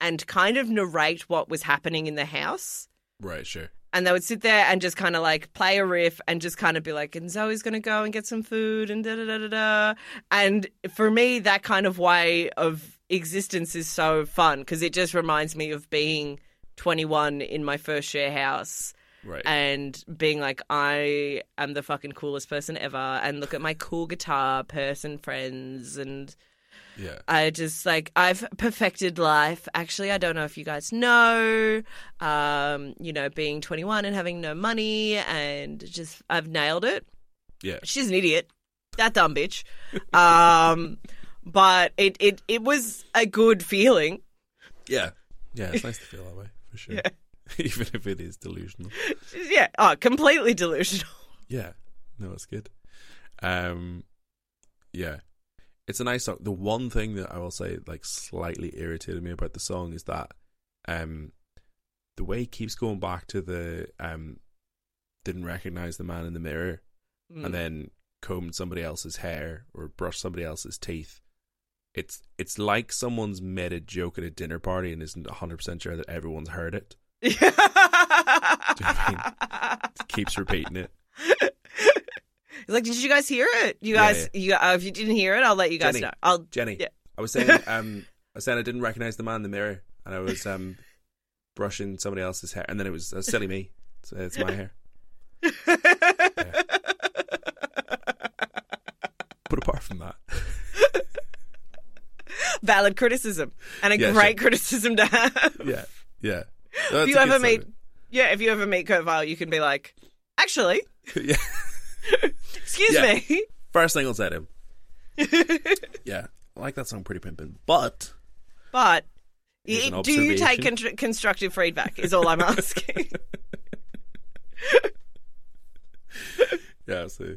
and kind of narrate what was happening in the house. right, sure. And they would sit there and just kind of like play a riff and just kind of be like, and Zoe's going to go and get some food and da da da da da. And for me, that kind of way of existence is so fun because it just reminds me of being 21 in my first share house Right. and being like, I am the fucking coolest person ever. And look at my cool guitar person friends and. Yeah. I just like I've perfected life. Actually, I don't know if you guys know. Um, you know, being 21 and having no money and just I've nailed it. Yeah. She's an idiot. That dumb bitch. Um, [LAUGHS] but it it it was a good feeling. Yeah. Yeah, it's nice to feel that way for sure. Yeah. [LAUGHS] Even if it is delusional. [LAUGHS] Yeah, oh, completely delusional. Yeah. No, it's good. Um yeah. It's a nice song. The one thing that I will say like slightly irritated me about the song is that um the way he keeps going back to the um didn't recognize the man in the mirror Mm. and then combed somebody else's hair or brushed somebody else's teeth. It's it's like someone's made a joke at a dinner party and isn't hundred percent sure that everyone's heard it. [LAUGHS] you know I Keeps repeating it. [LAUGHS] He's like, did you guys hear it? You Yeah, guys, you uh, if you didn't hear it, I'll let you guys Jenny. know. I'll Jenny, Yeah. I was saying, [LAUGHS] um, I was saying I didn't recognize the man in the mirror, and I was um, brushing somebody else's hair, and then it was uh, silly me. It's, it's my hair. [LAUGHS] But apart from that, [LAUGHS] valid criticism and a Yeah, great sure. criticism to have. yeah, yeah. if you ever meet, yeah, if you ever meet Kurt Vile, you can be like, actually, yeah, excuse Yeah. me. first singles to him. [LAUGHS] Yeah, I like that song, pretty pimpin', but But y- do you take con- constructive feedback? Is all I'm asking. [LAUGHS] yeah, I see.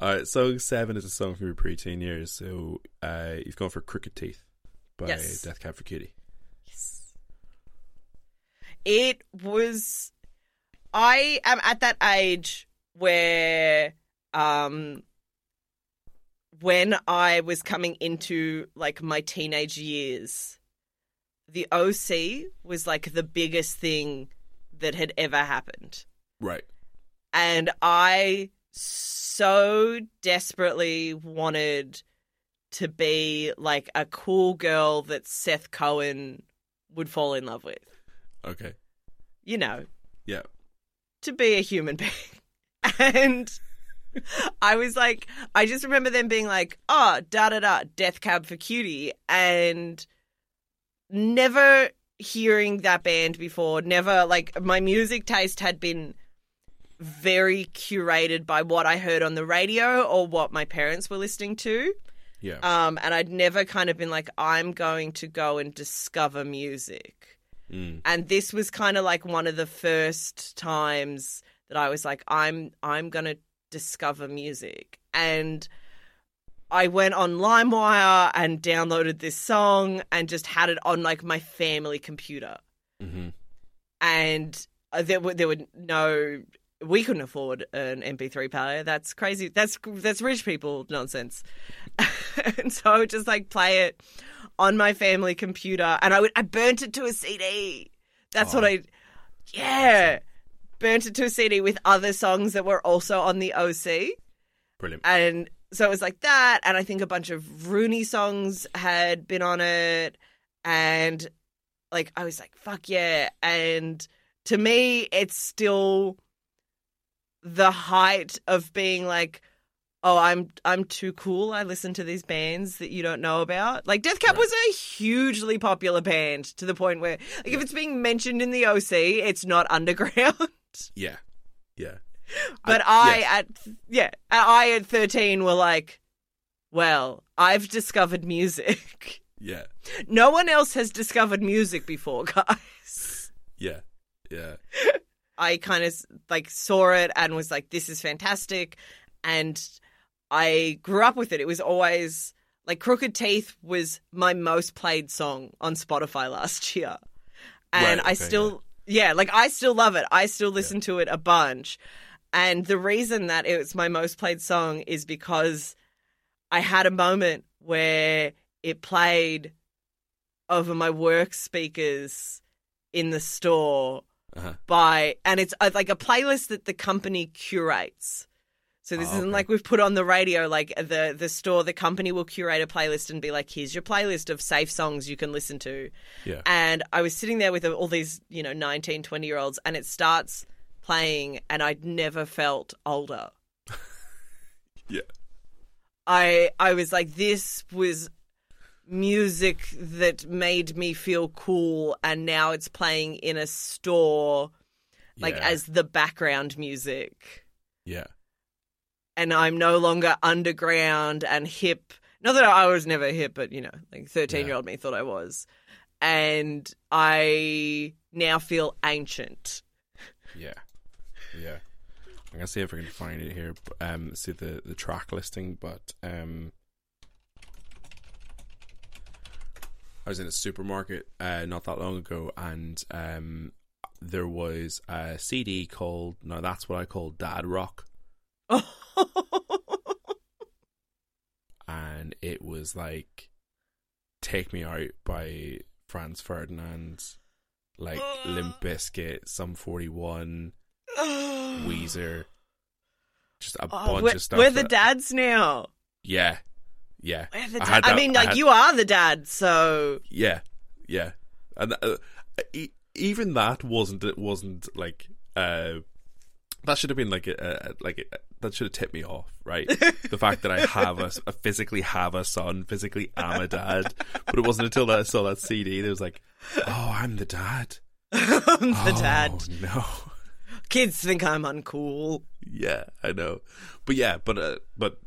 All right, song seven is a song from your preteen years. So uh, you've gone for "Crooked Teeth" by Yes. Death Cab for Cutie. Yes. It was. I am at that age where, um, when I was coming into like my teenage years, the OC was like the biggest thing that had ever happened. Right. and I so desperately wanted to be like a cool girl that Seth Cohen would fall in love with. Okay. You know, Yeah. to be a human being. [LAUGHS] And I was like, I just remember them being like, oh, da da da, Death Cab for Cutie. And never hearing that band before, never, like, my music taste had been very curated by what I heard on the radio or what my parents were listening to. Yeah. Um, and I'd never kind of been like, I'm going to go and discover music. Mm. And this was kind of like one of the first times that I was like, I'm I'm gonna discover music. And I went on LimeWire and downloaded this song and just had it on like my family computer. hmm And uh, there were there were no we couldn't afford an MP3 player. That's crazy. That's that's rich people nonsense. [LAUGHS] and so I would just like play it on my family computer, and I would I burnt it to a CD. That's what Oh. I, yeah, burnt it to a CD with other songs that were also on the OC, Brilliant. and so it was like that. And I think a bunch of Rooney songs had been on it, and like I was like, fuck yeah. And to me, it's still the height of being like, oh, I'm I'm too cool. I listen to these bands that you don't know about. Like Death Cab Right. was a hugely popular band to the point where like if it's being mentioned in the OC, it's not [LAUGHS] underground. Yeah. Yeah. But I, yes. at yeah, I at 13 were like, well, I've discovered music. Yeah. No one else has discovered music before, [LAUGHS] guys. Yeah. Yeah. I kind of like saw it and was like, this is fantastic. And I grew up with it. It was always like Crooked Teeth was my most played song on Spotify last year. And Right, I still, yeah. Like I still love it. I still listen to it a bunch. And the reason that it's my most played song is because I had a moment where it played over my work speakers in the store Uh-huh. by and it's uh, like a playlist that the company curates. So this Oh, isn't okay. like we've put on the radio like the the store the company will curate a playlist and be like here's your playlist of safe songs you can listen to. Yeah. And I was sitting there with all these, you know, 19, 20 year olds and it starts playing and I'd never felt older. [LAUGHS] Yeah. I I was like this was music that made me feel cool and now it's playing in a store like Yeah. as the background music Yeah. And I'm no longer underground and hip. Not that I was never hip, but you know, like 13 year old me thought I was. And I now feel ancient. Yeah. Yeah. I'm gonna see if I can find it here. Um, see the the track listing, but um, I was in a supermarket uh, not that long ago, and um, there was a CD called. No, that's what I call Dad Rock, [LAUGHS] and it was like "Take Me Out" by Franz Ferdinand, like [SIGHS] Limp Bizkit, Sum Forty One. [SIGHS] Weezer, just a Oh, bunch we're, of stuff. we're the that- dads now. Yeah, yeah. We're the I da- I, that- mean, I like, had- you are the dad, so. Yeah, yeah, and uh, even that wasn't it wasn't like uh that should have been like a, a like a, that should have tipped me off, right? [LAUGHS] the fact that I have a physically have a son, physically am a dad, but it wasn't until that I saw that CD that was like, oh, I'm the dad. [LAUGHS] I'm the oh, dad. No. Kids think I'm uncool. Yeah, I know, but yeah, but uh, but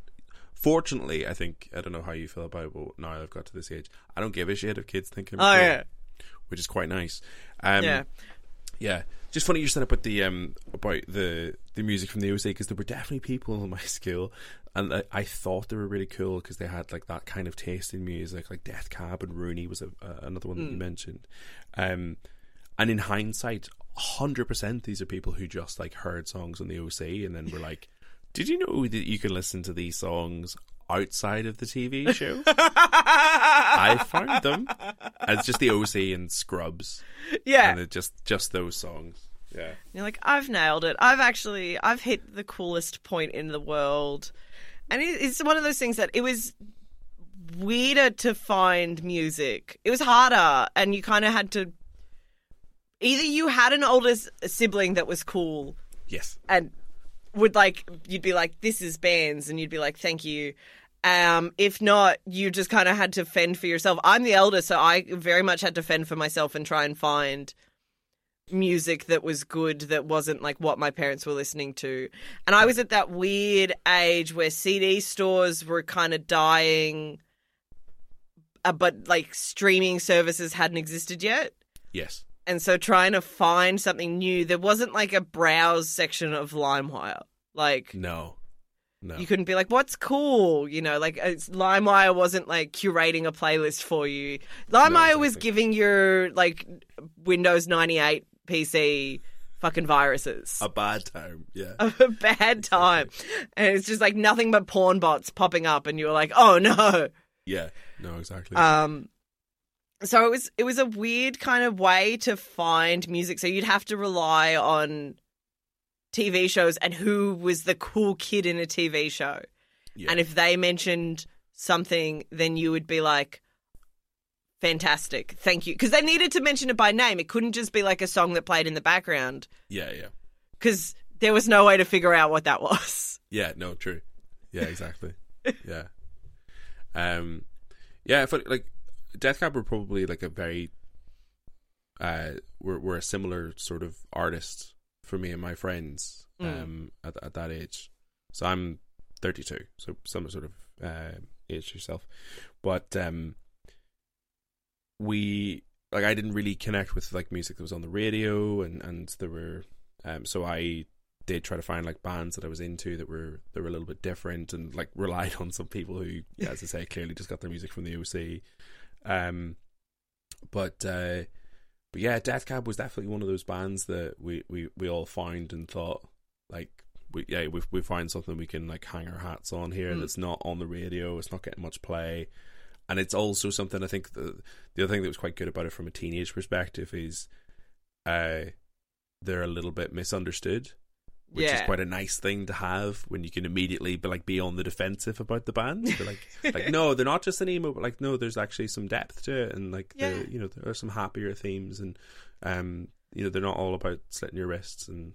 fortunately, I think I don't know how you feel about it, but now I've got to this age, I don't give a shit if kids think I'm Oh, cool, yeah. which is quite nice. Um, Yeah. yeah. Just funny you said about the um about the the music from the OC because there were definitely people in [LAUGHS] my school, and I, I thought they were really cool because they had like that kind of taste in music, like Death Cab and Rooney was a, uh, another one that you mentioned. Um, and in hindsight, hundred percent these are people who just like heard songs on the OC and then were like, "Did you know that you can listen to these songs outside of the TV [LAUGHS] show?" I found them. It's just the OC and Scrubs Yeah. and it just just those songs. Yeah, You're like, I've nailed it. I've actually, I've hit the coolest point in the world. And it's one of those things that it was weirder to find music. It was harder, and you kind of had to. Either you had an older sibling that was cool yes, and would like, you'd be like, this is bands, and you'd be like, thank you. Um, if not, you just kind of had to fend for yourself. I'm the elder, so I very much had to fend for myself and try and find music that was good that wasn't like what my parents were listening to. And I was at that weird age where CD stores were kind of dying, uh, but like streaming services hadn't existed yet. yes, And so trying to find something new, there wasn't like a browse section of LimeWire. Like no, no, you couldn't be like, "What's cool?" You know, like LimeWire wasn't like curating a playlist for you. LimeWire was exactly. giving your like Windows ninety eight PC fucking viruses. a bad time. Yeah, [LAUGHS] a bad time, and it's just like nothing but porn bots popping up, and you're like, "Oh no." yeah, no, exactly. Um, so it was it was a weird kind of way to find music. So you'd have to rely on TV shows and who was the cool kid in a TV show. Yeah. And if they mentioned something, then you would be like, fantastic, thank you. Because they needed to mention it by name. It couldn't just be like a song that played in the background yeah, yeah, because there was no way to figure out what that was. [LAUGHS] yeah. No, true. Yeah, exactly. yeah. Um, yeah. If, like Death Cab were probably like a very uh, we're we're a similar sort of artist for me and my friends Mm. um at at that age. So I'm 32, so some sort of uh, age yourself, but um, we like I didn't really connect with like music that was on the radio, and and there were um, so I did try to find like bands that I was into that were that were a little bit different, and like [LAUGHS] relied on some people who, [LAUGHS] as I say, clearly just got their music from the OC. Um, but uh, but yeah, Death Cab was definitely one of those bands that we we we all found and thought like. We, yeah, we we find something we can like hang our hats on here Mm. that's not on the radio. It's not getting much play, and it's also something I think the the other thing that was quite good about it from a teenage perspective is, uh, they're a little bit misunderstood, which is quite a nice thing to have when you can immediately be like be on the defensive about the band. Be like, [LAUGHS] like no, they're not just an emo, but like no, there's actually some depth to it, and like Yeah. the you know there are some happier themes, and um, you know they're not all about slitting your wrists, and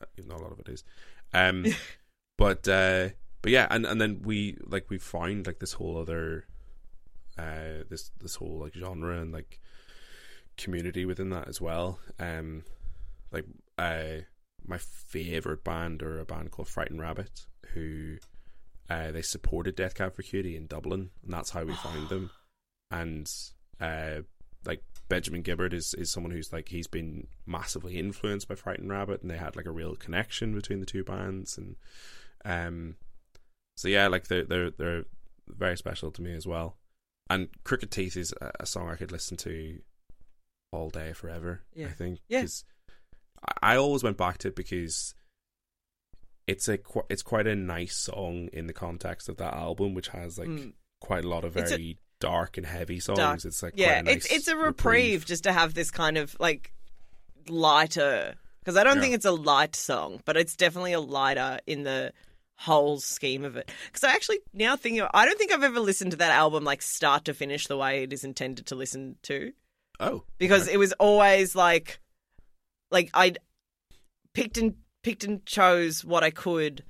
uh, even though a lot of it is, um, [LAUGHS] but uh, but yeah, and and then we like we find like this whole other, uh, this this whole like genre and like community within that as well. Um, like uh, my favorite band are a band called Frightened Rabbit, who uh, they supported Death Cab for Cutie in Dublin, and that's how we found them. [GASPS] And uh, like Benjamin Gibbard is is someone who's like he's been massively influenced by Frightened Rabbit, and they had like a real connection between the two bands, and um, so yeah, like they're they're they're very special to me as well. And Crooked Teeth is a, a song I could listen to all day forever. I Yeah. think Yeah. I always went back to it because it's a qu- it's quite a nice song in the context of that album, which has like Mm. quite a lot of It's a- very dark and heavy songs. Dark. It's like yeah, quite a nice it's it's a reprieve, just to have this kind of like lighter. Because I don't Yeah. think it's a light song, but it's definitely a lighter in the whole scheme of it. Because I actually now thinking, I don't think I've ever listened to that album like start to finish the way it is intended to listen to. Oh, because it was always like like I picked and picked and chose what I could.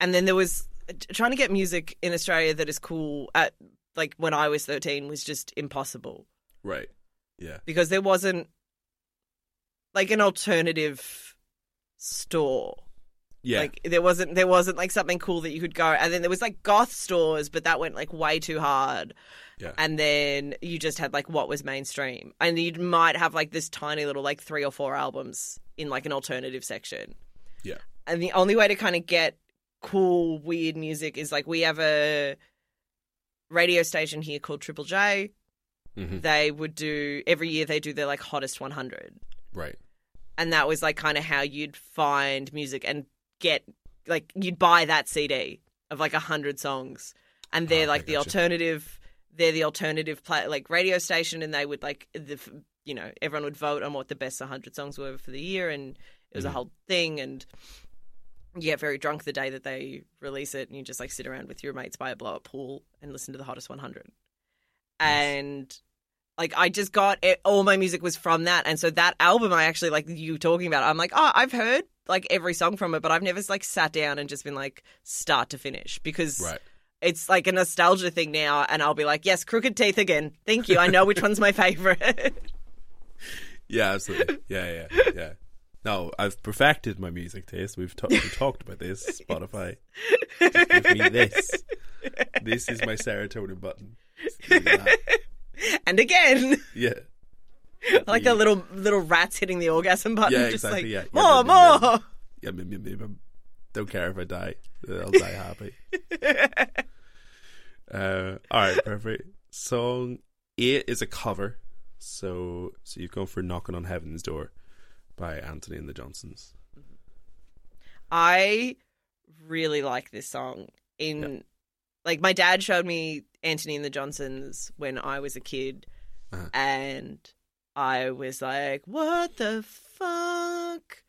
And then there was trying to get music in Australia that is cool at like when I was 13 was just impossible. Right, yeah, because there wasn't like an alternative store yeah, like there wasn't there wasn't like something cool that you could go and then there was like goth stores but that went like way too hard. Yeah, and then you just had like what was mainstream. And you might have like this tiny little like three or four albums in like an alternative section. Yeah, and the only way to kind of get cool weird music is like we have a radio station here called triple j. Hmm they would do every year they do their like hottest 100 right, and that was like kind of how you'd find music and get like you'd buy that cd of like a hundred songs and they're Ah, like the alternative they're the alternative play, like radio station and they would like the you know everyone would vote on what the best 100 songs were for the year and it was a Mhm. whole thing and you get very drunk the day that they release it and you just like sit around with your mates by a blow up pool and listen to the hottest 100 and like I just got it, all my music was from that, and so that album I actually like you talking about. I'm like, oh, I've heard like every song from it, but I've never like sat down and just been like start to finish because right. it's like a nostalgia thing now, and I'll be like, yes, Crooked Teeth again. Thank you. I know which one's my favorite. [LAUGHS] Yeah, absolutely. Yeah, yeah, yeah. No, I've perfected my music taste. We've, ta- we've talked about this. [LAUGHS] Spotify, Just give me this. This is my serotonin button. Just give me that. [LAUGHS] and again, Yeah, [LAUGHS] like the little little rats hitting the orgasm button. Yeah, just exactly, like yeah. Yeah, more, no. more. yeah. mm, mm, mm, Don't care if I die. I'll die happy. [LAUGHS] Uh, all right, perfect. Song eight is a cover, so so you've gone for "Knocking on Heaven's Door" by Antony and the Johnsons. I really like this song. In like my dad showed me Antony and the Johnsons when I was a kid, Uh-huh. and I was like, "What the fuck?"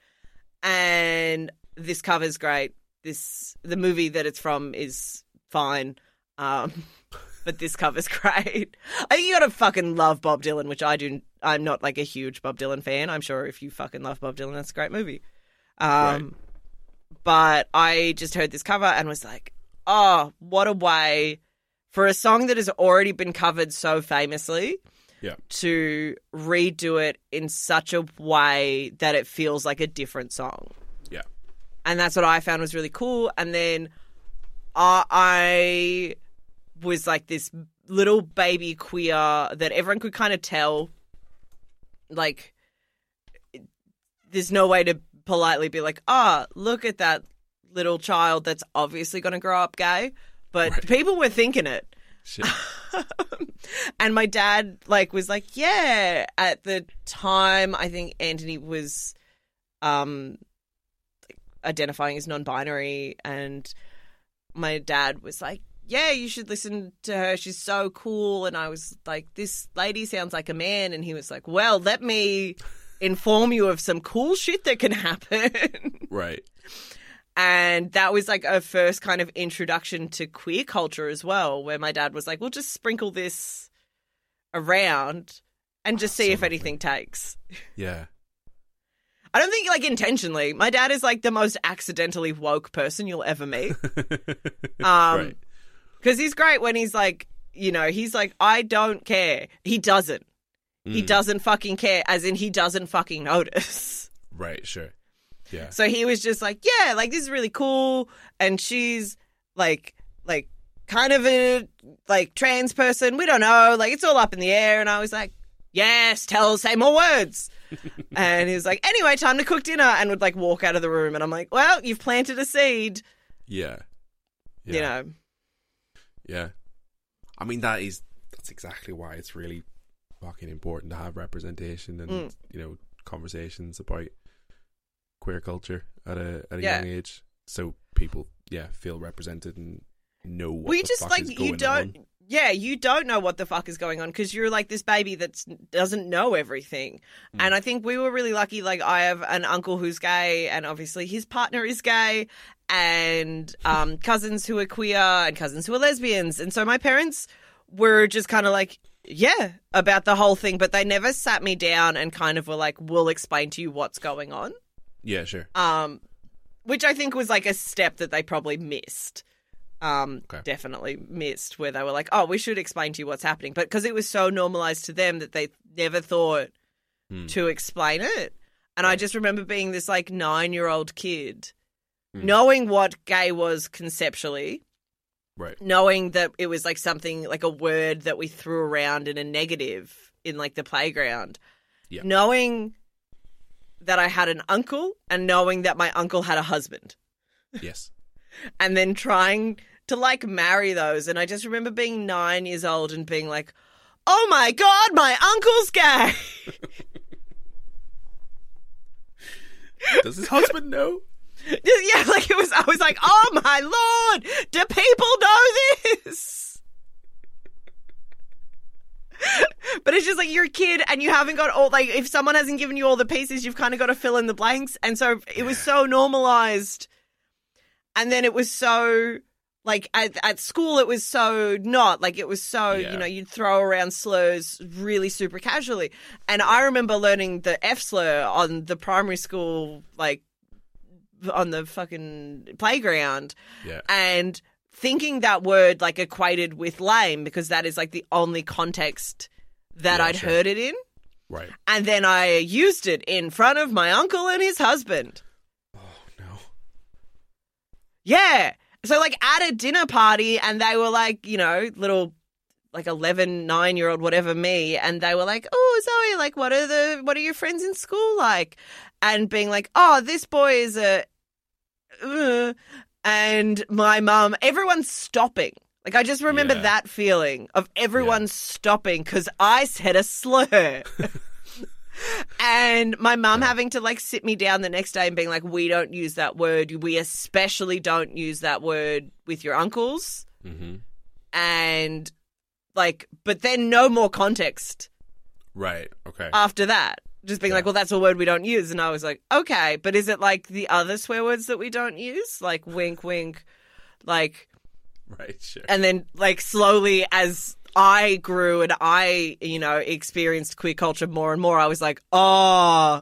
And this cover's great. This the movie that it's from is fine, um, [LAUGHS] but this cover's [LAUGHS] great. I think you gotta fucking love Bob Dylan, which I do. I'm not like a huge Bob Dylan fan. I'm sure if you fucking love Bob Dylan, that's a great movie. Um, Right. But I just heard this cover and was like, "Oh, what a way!" For a song that has already been covered so famously, Yeah. to redo it in such a way that it feels like a different song. Yeah. And that's what I found was really cool. And then uh, I was like this little baby queer that everyone could kind of tell, like, there's no way to politely be like, ah, look at that little child that's obviously going to grow up gay. But Right. people were thinking it Shit. [LAUGHS] and my dad like was like yeah at the time i think antony was um identifying as non-binary and my dad was like yeah you should listen to her she's so cool and i was like this lady sounds like a man and he was like well let me inform you of some cool shit that can happen [LAUGHS] right. And that was like a first kind of introduction to queer culture as well, where my dad was like, we'll just sprinkle this around and just see so if anything takes. Yeah. I don't think like intentionally. My dad is like the most accidentally woke person you'll ever meet. [LAUGHS] Um, right. because he's great when he's like, you know, he's like, I don't care. He doesn't. He Mm. doesn't fucking care, as in he doesn't fucking notice. Right. Sure. Yeah. So he was just like, yeah, like this is really cool, and she's like, like kind of a like trans person. We don't know, like it's all up in the air. And I was like, yes, tell, say more words. [LAUGHS] and he was like, anyway, time to cook dinner, and would like walk out of the room. And I'm like, well, you've planted a seed, Yeah. Yeah. you know. Yeah. I mean that is that's exactly why it's really fucking important to have representation and Mm. you know conversations about queer culture at a at a Yeah. young age, so people yeah feel represented and know what we just like you don't on. yeah you don't know what the fuck is going on because you're like this baby that doesn't know everything Mm. and i think we were really lucky like i have an uncle who's gay and obviously his partner is gay and [LAUGHS] um, cousins who are queer and cousins who are lesbians and so my parents were just kind of like yeah about the whole thing but they never sat me down and kind of were like we'll explain to you what's going on Yeah, sure. um, which I think was like a step that they probably missed. Um, Okay. definitely missed where they were like, "Oh, we should explain to you what's happening," but because it was so normalized to them that they never thought Hmm. to explain it. And I just remember being this like nine-year-old kid, Hmm. knowing what gay was conceptually, Right. knowing that it was like something like a word that we threw around in a negative in like the playground. Yeah. Knowing that I had an uncle and knowing that my uncle had a husband Yes. [LAUGHS] and then trying to like marry those and I just remember being 9 years old and being like, "Oh my god, my uncle's gay." Does his husband know? [LAUGHS] yeah, like it was I was like, "Oh my lord, do people know this?" [LAUGHS] But it's just like you're a kid and you haven't got all like if someone hasn't given you all the pieces, you've kind of got to fill in the blanks. And so it was so normalized. And then it was so like at, at school it was so not like it was so Yeah. you know you'd throw around slurs really super casually and i remember learning the f slur on the primary school like on the fucking playground Yeah. and thinking that word like equated with lame because that is like the only context that Yeah, I'd sure. heard it in. Right. And then I used it in front of my uncle and his husband. Oh no. Yeah. So like at a dinner party and they were like, you know, little like 11, 9 year old, whatever me. And they were like, oh, Zoe, like what are the, what are your friends in school like? And being like, oh, this boy is a, uh, and my mum, everyone's stopping. Like I just remember Yeah. that feeling of everyone stopping because I said a slur. [LAUGHS] and my mum having to like sit me down the next day and being like, we don't use that word. We especially don't use that word with your uncles. Mm-hmm. And like, but then no more context Right. Okay. after that. Just being like, well, that's a word we don't use. And I was like, okay, but is it like the other swear words that we don't use? Like wink, wink, like, right. Sure. and then like slowly as I grew and I, you know, experienced queer culture more and more, I was like, oh,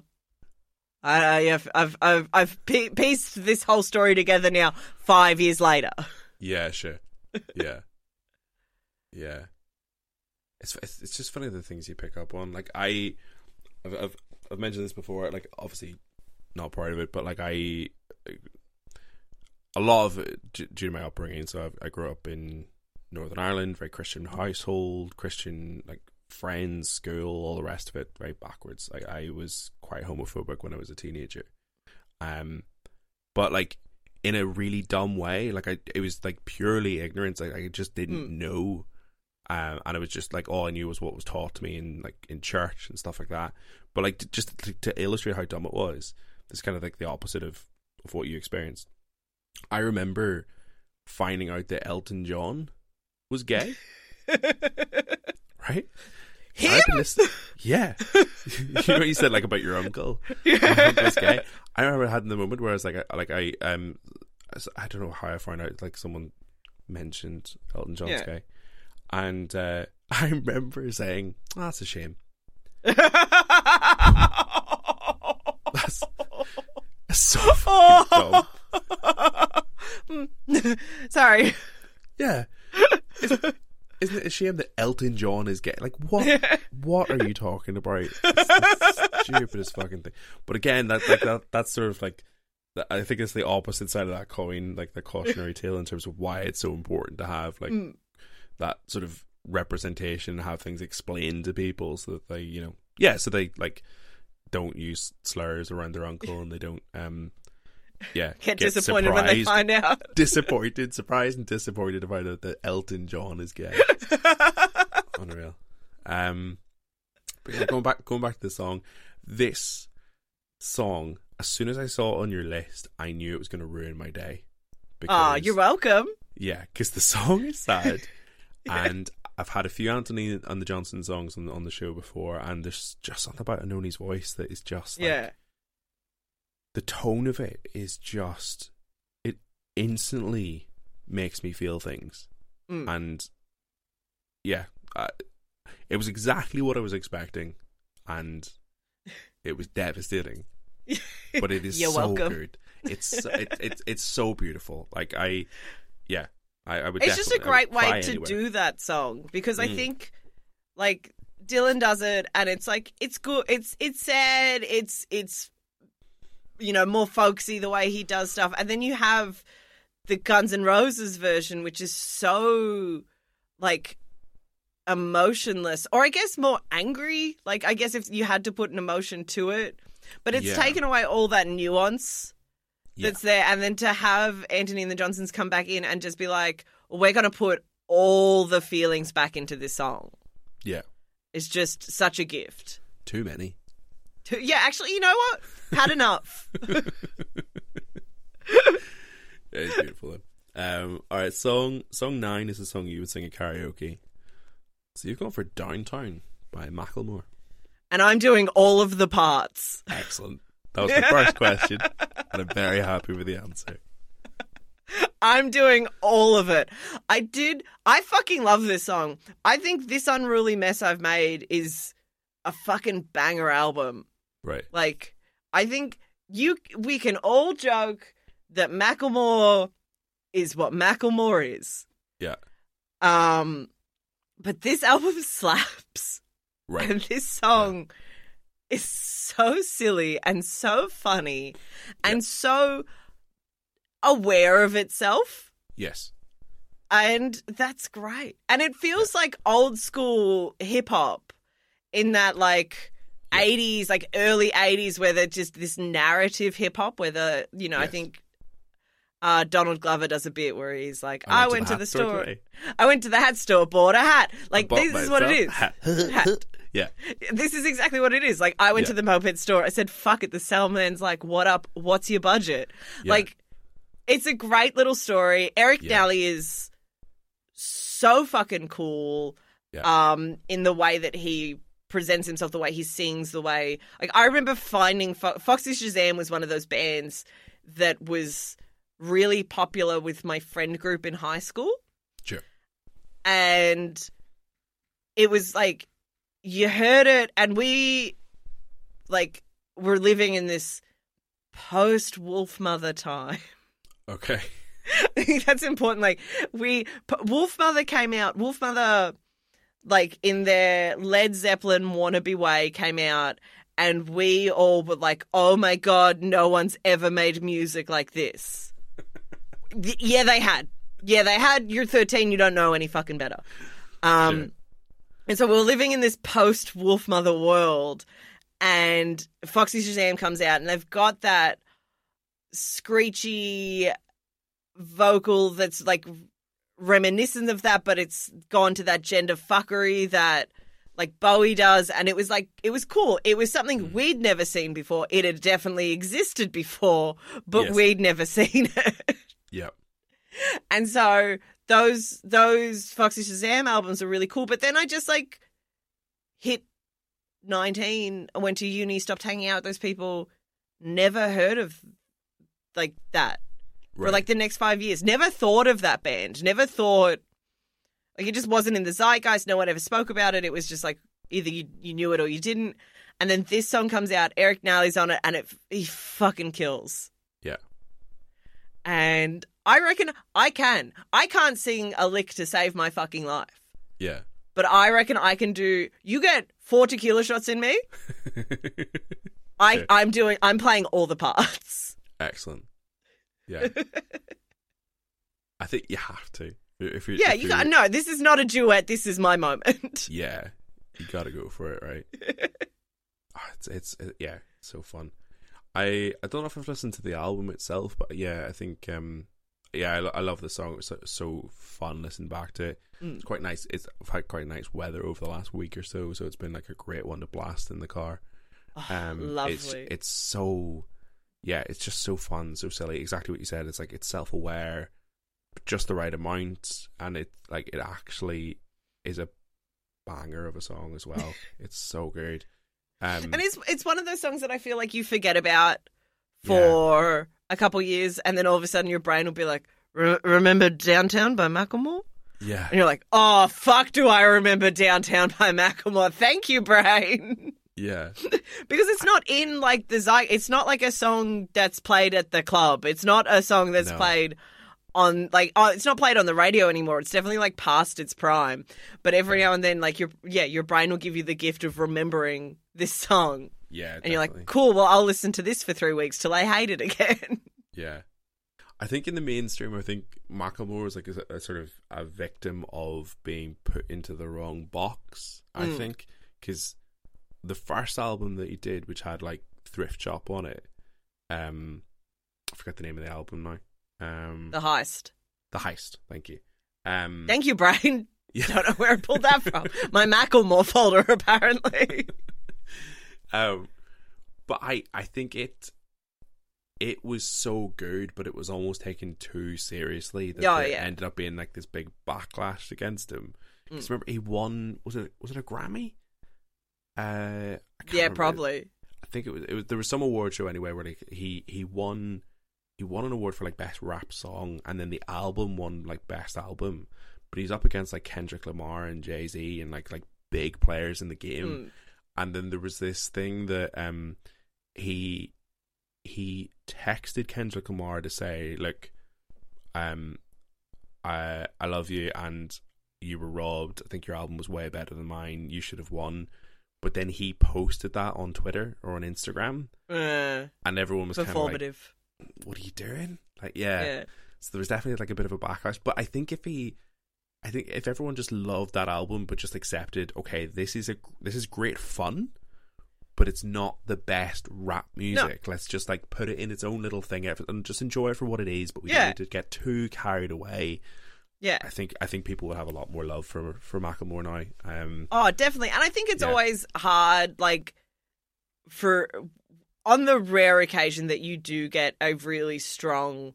I, I've, I've, I've, I've pie- pieced this whole story together now five years later. Yeah, sure. Yeah. [LAUGHS] yeah. It's it's just funny the things you pick up on. Like I, I've I've, I've mentioned this before. Like obviously, not part of it, but like I, a lot of it due to my upbringing. So I've, I grew up in Northern Ireland, very Christian household, Christian like friends, school, all the rest of it, very backwards. Like I was quite homophobic when I was a teenager. Um, but like in a really dumb way. Like I, it was like purely ignorance. Like I just didn't Hmm. know, um, and it was just like all I knew was what was taught to me in like in church and stuff like that. But like to, just to, to illustrate how dumb it was, it's kind of like the opposite of of what you experienced. I remember finding out that Elton John was gay, [LAUGHS] right? Him? I've been listening- Yeah. [LAUGHS] you know what you said like about your uncle? Your uncle's gay. I remember had the moment where I was like, I, like I um, I don't know how I found out. Like someone mentioned Elton John's Yeah. gay, and uh, [LAUGHS] I remember saying, oh, "That's a shame." That's, that's so fucking dumb. [LAUGHS] Sorry. Yeah. Isn't, isn't it a shame that Elton John is gay? Like what? what are you talking about? It's the stupidest fucking thing. But again, that like that that's sort of like I think it's the opposite side of that coin, like the cautionary tale in terms of why it's so important to have like Mm. That sort of representation, have things explained to people so that they, you know, yeah, so they like don't use slurs around their uncle and they don't, um, yeah, Get, disappointed when they find out. [LAUGHS] disappointed, surprised and disappointed about it that Elton John is gay. [LAUGHS] Unreal. Um, but yeah, going back, going back to the song, this song, as soon as I saw it on your list, I knew it was going to ruin my day. Ah, you're welcome. Yeah, because the song is sad, [LAUGHS] and I've had a few Antony and the Johnson songs on the, on the show before, and there's just something about Anohni's voice that is just like, yeah. the tone of it is just it instantly makes me feel things Mm. and yeah I, it was exactly what i was expecting and it was devastating [LAUGHS] but it is You're so welcome. good it's it, [LAUGHS] it's it's so beautiful like i yeah i, I would It's just a I great way to anywhere. do that song because I Mm. think like Dylan does it and it's like it's good it's it's sad it's it's you know more folksy the way he does stuff and then you have the Guns N' Roses version which is so like emotionless or I guess more angry like I guess if you had to put an emotion to it but it's Yeah. taken away all that nuance Yeah. that's there, and then to have Antony and the Johnsons come back in and just be like, "We're going to put all the feelings back into this song," yeah it's just such a gift. too many To- Yeah, actually, you know what? Had enough. [LAUGHS] Yeah, it's beautiful. Um, all right, song song nine is a song you would sing at karaoke. So you've gone for "Downtown" by Macklemore. and I'm doing all of the parts. Excellent. That was the first question, and I'm very happy with the answer. I'm doing all of it. I did. I fucking love this song. I think this unruly mess I've made is a fucking banger album. Right. Like, I think you we can all joke that Macklemore is what Macklemore is. Yeah. Um, but this album [LAUGHS] slaps, Right. and this song is so silly and so funny and so aware of itself. Yes. And that's great. And it feels like old school hip hop in that like Yeah. 80s, like early 80s, where they're just this narrative hip hop, where the, you know, I think uh, Donald Glover does a bit where he's like, I I went went to to the the store today. I went to the hat store, bought a hat. Like, Bought this is what it is. a Hat. [LAUGHS] yeah. This is exactly what it is. Like, I went Yeah. to the moped store. I said, fuck it. The salesman's like, what up? What's your budget? Yeah. Like, it's a great little story. Eric Yeah. Nally is so fucking cool Yeah. um, in the way that he presents himself, the way he sings, the way like I remember finding Fo- Foxy Shazam was one of those bands that was really popular with my friend group in high school, Sure. and it was like you heard it, and we like were living in this post Wolfmother time. [LAUGHS] Okay. I think that's important. Like we, Wolfmother came out. Wolfmother, like in their Led Zeppelin wannabe way, came out, and we all were like, "Oh my god, no one's ever made music like this." [LAUGHS] Yeah, they had. Yeah, they had. You're 13. You don't know any fucking better. Um, Sure. And so we're living in this post Wolfmother world, and Foxy Shazam comes out, and they've got that screechy vocal that's like reminiscent of that, but it's gone to that gender fuckery that like Bowie does. And it was like, it was cool. It was something mm. we'd never seen before. It had definitely existed before, but Yes. we'd never [LAUGHS] seen it. Yep. and so those, those Foxy Shazam albums are really cool. But then I just like hit 19, I went to uni, stopped hanging out with those people, never heard of like that for like the next five years. Never thought of that band. Never thought like it just wasn't in the zeitgeist. No one ever spoke about it. It was just like either you, you knew it or you didn't. And then this song comes out. Eric Nally's on it, and it he fucking kills. Yeah. And I reckon I can. I can't sing a lick to save my fucking life, Yeah. but I reckon I can do. You get four tequila shots in me. [LAUGHS] I Yeah. I'm doing. I'm playing all the parts. Excellent. Yeah. [LAUGHS] I think you have to. If you Yeah, if you you're- got no. This is not a duet. This is my moment. [LAUGHS] Yeah, you got to go for it, right? Ah, it's it's it, yeah, so fun. I I don't know if I've listened to the album itself, but yeah, I think um yeah, I, I love the song. It's so, so fun listening back to it. Mm. It's quite nice. It's had quite nice weather over the last week or so, so it's been like a great one to blast in the car. Um, It's, Lovely. it's so yeah, it's just so fun, so silly. Exactly what you said. It's like it's self aware, just the right amount, and it like it actually is a banger of a song as well. [LAUGHS] it's so good. Um, and it's it's one of those songs that I feel like you forget about for a couple years, and then all of a sudden your brain will be like, "Re- "Remember Downtown by Macklemore?" yeah, And you're like, "Oh fuck, do I remember Downtown by Macklemore?" Thank you, brain. yeah, [LAUGHS] because it's not in like the zy- it's not like a song that's played at the club. It's not a song that's No. played on like oh, it's not played on the radio anymore. It's definitely like past its prime. But every now and then, like your yeah, your brain will give you the gift of remembering this song, yeah. and you're like, cool. Well, I'll listen to this for three weeks till I hate it [LAUGHS] again. Yeah, I think in the mainstream, I think Macklemore is like a, a sort of a victim of being put into the wrong box. I Mm. think because the first album that he did, which had like Thrift Shop on it, um, I forgot the name of the album now. Um, the heist. the Heist. Thank you. Um, Thank you, Brian. [LAUGHS] yeah. Don't know where I pulled that from. My Macklemore folder, [LAUGHS] apparently. Um, but I I think it it was so good, but it was almost taken too seriously that Oh, there yeah. ended up being like this big backlash against him. Mm. Because remember, he won. Was it was it a Grammy? Uh, yeah, remember. probably. I think it was. It was there was some award show anyway where like he he won he won an award for like best rap song, and then the album won like best album. But he's up against like Kendrick Lamar and Jay Z and like like big players in the game Mm. And then there was this thing that um he he texted Kendrick Lamar to say look um I I love you and you were robbed. I think your album was way better than mine. You should have won. But then he posted that on Twitter or on Instagram. Uh, and everyone was kind of like what are you doing? Like yeah. yeah. so there was definitely like a bit of a backlash. But I think if he I think if everyone just loved that album but just accepted, okay, this is a this is great fun, but it's not the best rap music. Let's just like put it in its own little thing and just enjoy it for what it is. But we Yeah. don't need to get too carried away. Yeah. I think I think people will have a lot more love for for Macklemore now. Um, Oh, definitely. And I think it's Yeah. always hard, like, for on the rare occasion that you do get a really strong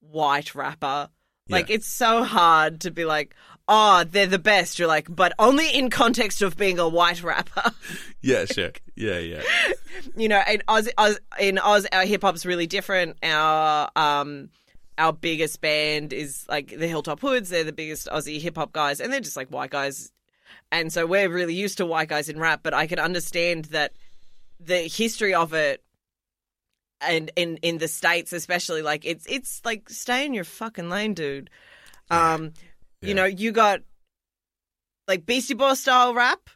white rapper. Like, Yeah. it's so hard to be like, oh, they're the best. You're like, but only in context of being a white rapper. [LAUGHS] Yeah, sure. Yeah, yeah. [LAUGHS] you know, in Oz, Oz in Oz, our hip hop's really different. Our um, our biggest band is like the Hilltop Hoods. They're the biggest Aussie hip hop guys, and they're just like white guys. And so we're really used to white guys in rap, but I can understand that the history of it and in in the states especially like it's it's like stay in your fucking lane dude um Yeah. you know you got like beastie boy style rap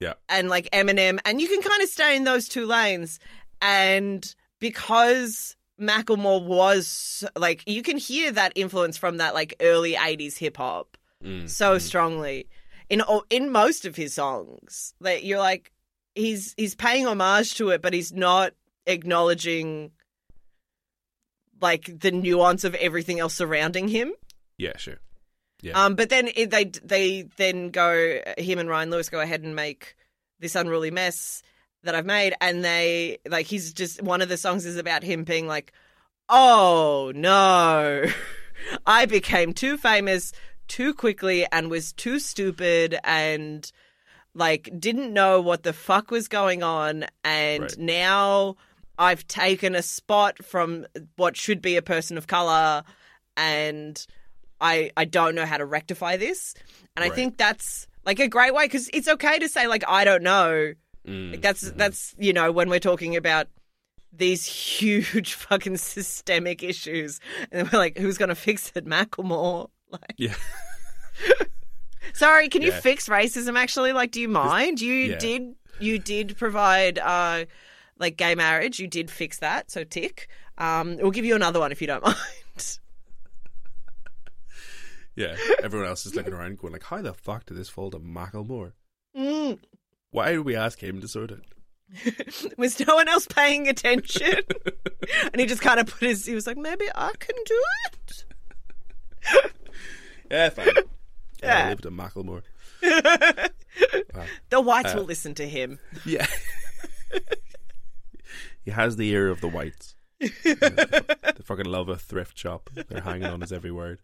Yeah. and like eminem and you can kind of stay in those two lanes and because macklemore was like you can hear that influence from that like early 80s hip hop Mm, so mm. strongly in all- in most of his songs that you're like he's he's paying homage to it but he's not acknowledging like the nuance of everything else surrounding him Yeah, sure. Yeah. um but then it, they they then go him and Ryan Lewis go ahead and make this unruly mess that I've made and they like he's just one of the songs is about him being like oh no [LAUGHS] I became too famous too quickly and was too stupid and like didn't know what the fuck was going on and Right. now I've taken a spot from what should be a person of color and I I don't know how to rectify this and I think that's like a great way cuz it's okay to say like I don't know Mm, like that's mhm. that's you know when we're talking about these [LAUGHS] huge fucking systemic issues, and then we're like, who's going to fix it, Macklemore? [LAUGHS] Like, Yeah. [LAUGHS] sorry, can you Yeah. fix racism? Actually, like, do you mind? You yeah. did you did provide uh like gay marriage. You did fix that, so tick. Um, we'll give you another one if you don't [LAUGHS] mind. Yeah. Everyone else is looking around going like, how the fuck did this fall to Macklemore? Mm. Why did we ask him to sort it? [LAUGHS] Was no one else paying attention? [LAUGHS] and he just kind of put his. He was like, maybe I can do it. Yeah, fine. Yeah, Yeah. I lived in Macklemore. Wow. The whites Uh, will listen to him. Yeah. He has the ear of the whites. [LAUGHS] they fucking love a thrift shop. They're hanging on his every word.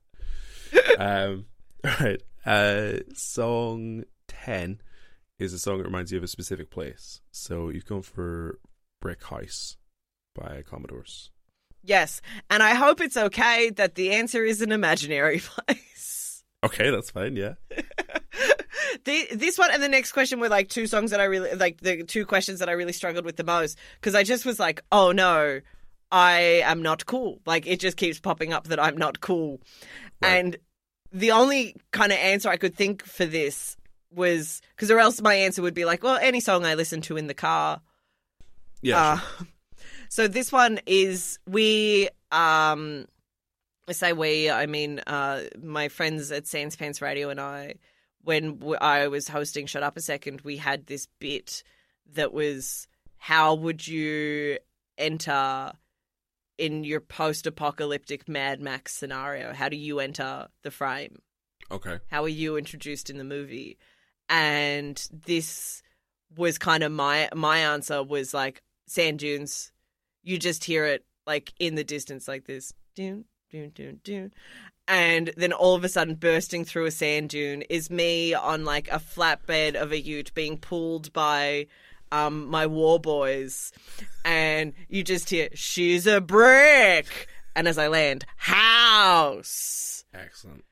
Um, [LAUGHS] right. Uh, song 10 is a song that reminds you of a specific place. So you've gone for Brick House by Commodores. Yes, and I hope it's okay that the answer is an imaginary [LAUGHS] place. Okay, that's fine. Yeah. The, this one and the next question were like two songs that I really like. The two questions that I really struggled with the most because I just was like, "Oh no, I am not cool." Like it just keeps popping up that I'm not cool, Right. and the only kind of answer I could think for this was because, or else my answer would be like, "Well, any song I listen to in the car." Yeah. Uh, sure. [LAUGHS] so this one is we um I say we I mean uh my friends at Sans Pants Radio and I when I was hosting Shut Up a Second we had this bit that was how would you enter in your post-apocalyptic Mad Max scenario? How do you enter the frame? Okay. how are you introduced in the movie? And this was kind of my my answer was like sand dunes. You just hear it like in the distance like this. Dune dune dune dune and then all of a sudden bursting through a sand dune is me on like a flatbed of a ute being pulled by um my war boys and you just hear she's a brick and as i land house Excellent.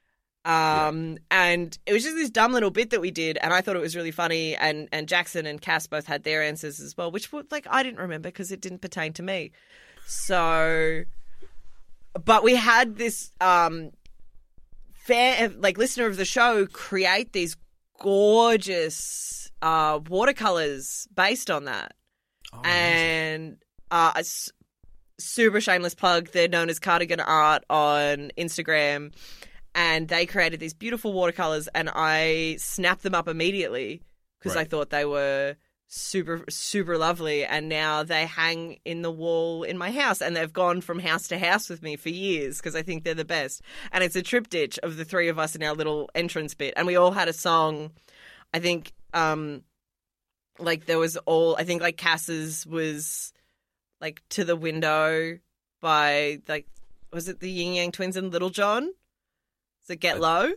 um, and it was just this dumb little bit that we did, and I thought it was really funny. And and Jackson and Cass both had their answers as well, which were like I didn't remember because it didn't pertain to me. So, but we had this um, fair like listener of the show create these gorgeous uh watercolors based on that Oh, and uh, a s- super shameless plug. They're known as Cardigan Art on Instagram, and they created these beautiful watercolors, and I snapped them up immediately because I thought they were super super lovely and now they hang in the wall in my house and they've gone from house to house with me for years because I think they're the best and it's a triptych of the three of us in our little entrance bit and we all had a song I think um like there was all I think like Cass's was like to the window by like was it the Ying Yang Twins and Lil Jon? Does it get I- low?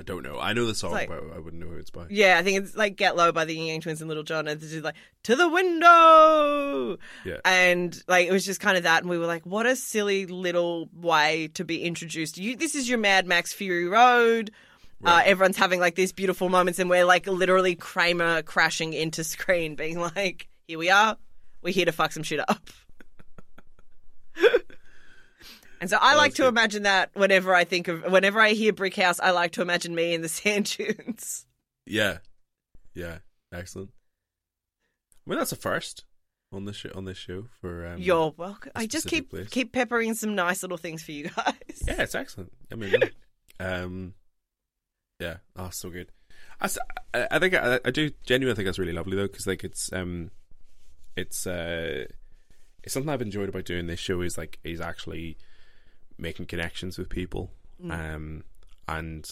I don't know. I know the song, like- but I wouldn't know who it's by. Yeah, I think it's like Get Low by the Ying Yang Twins and Lil Jon. And it's just like, to the window! Yeah. And like, it was just kind of that. And we were like, what a silly little way to be introduced. You, this is your Mad Max Fury Road. Uh, everyone's having like these beautiful moments, and we're like literally Kramer crashing into screen, being like, here we are. We're here to fuck some shit up. And so I like to imagine that whenever I think of, whenever I hear Brick House, I like to imagine me in the [LAUGHS] sand dunes. Yeah, yeah, excellent. I mean, that's a first on this show. On this show for um, You're welcome. I just keep place. keep peppering some nice little things for you guys. Yeah, it's excellent. I mean, [LAUGHS] um, yeah, oh, so good. I think I, I do genuinely think that's really lovely though, because like it's um, it's uh, it's something I've enjoyed about doing this show is like is actually making connections with people, um, and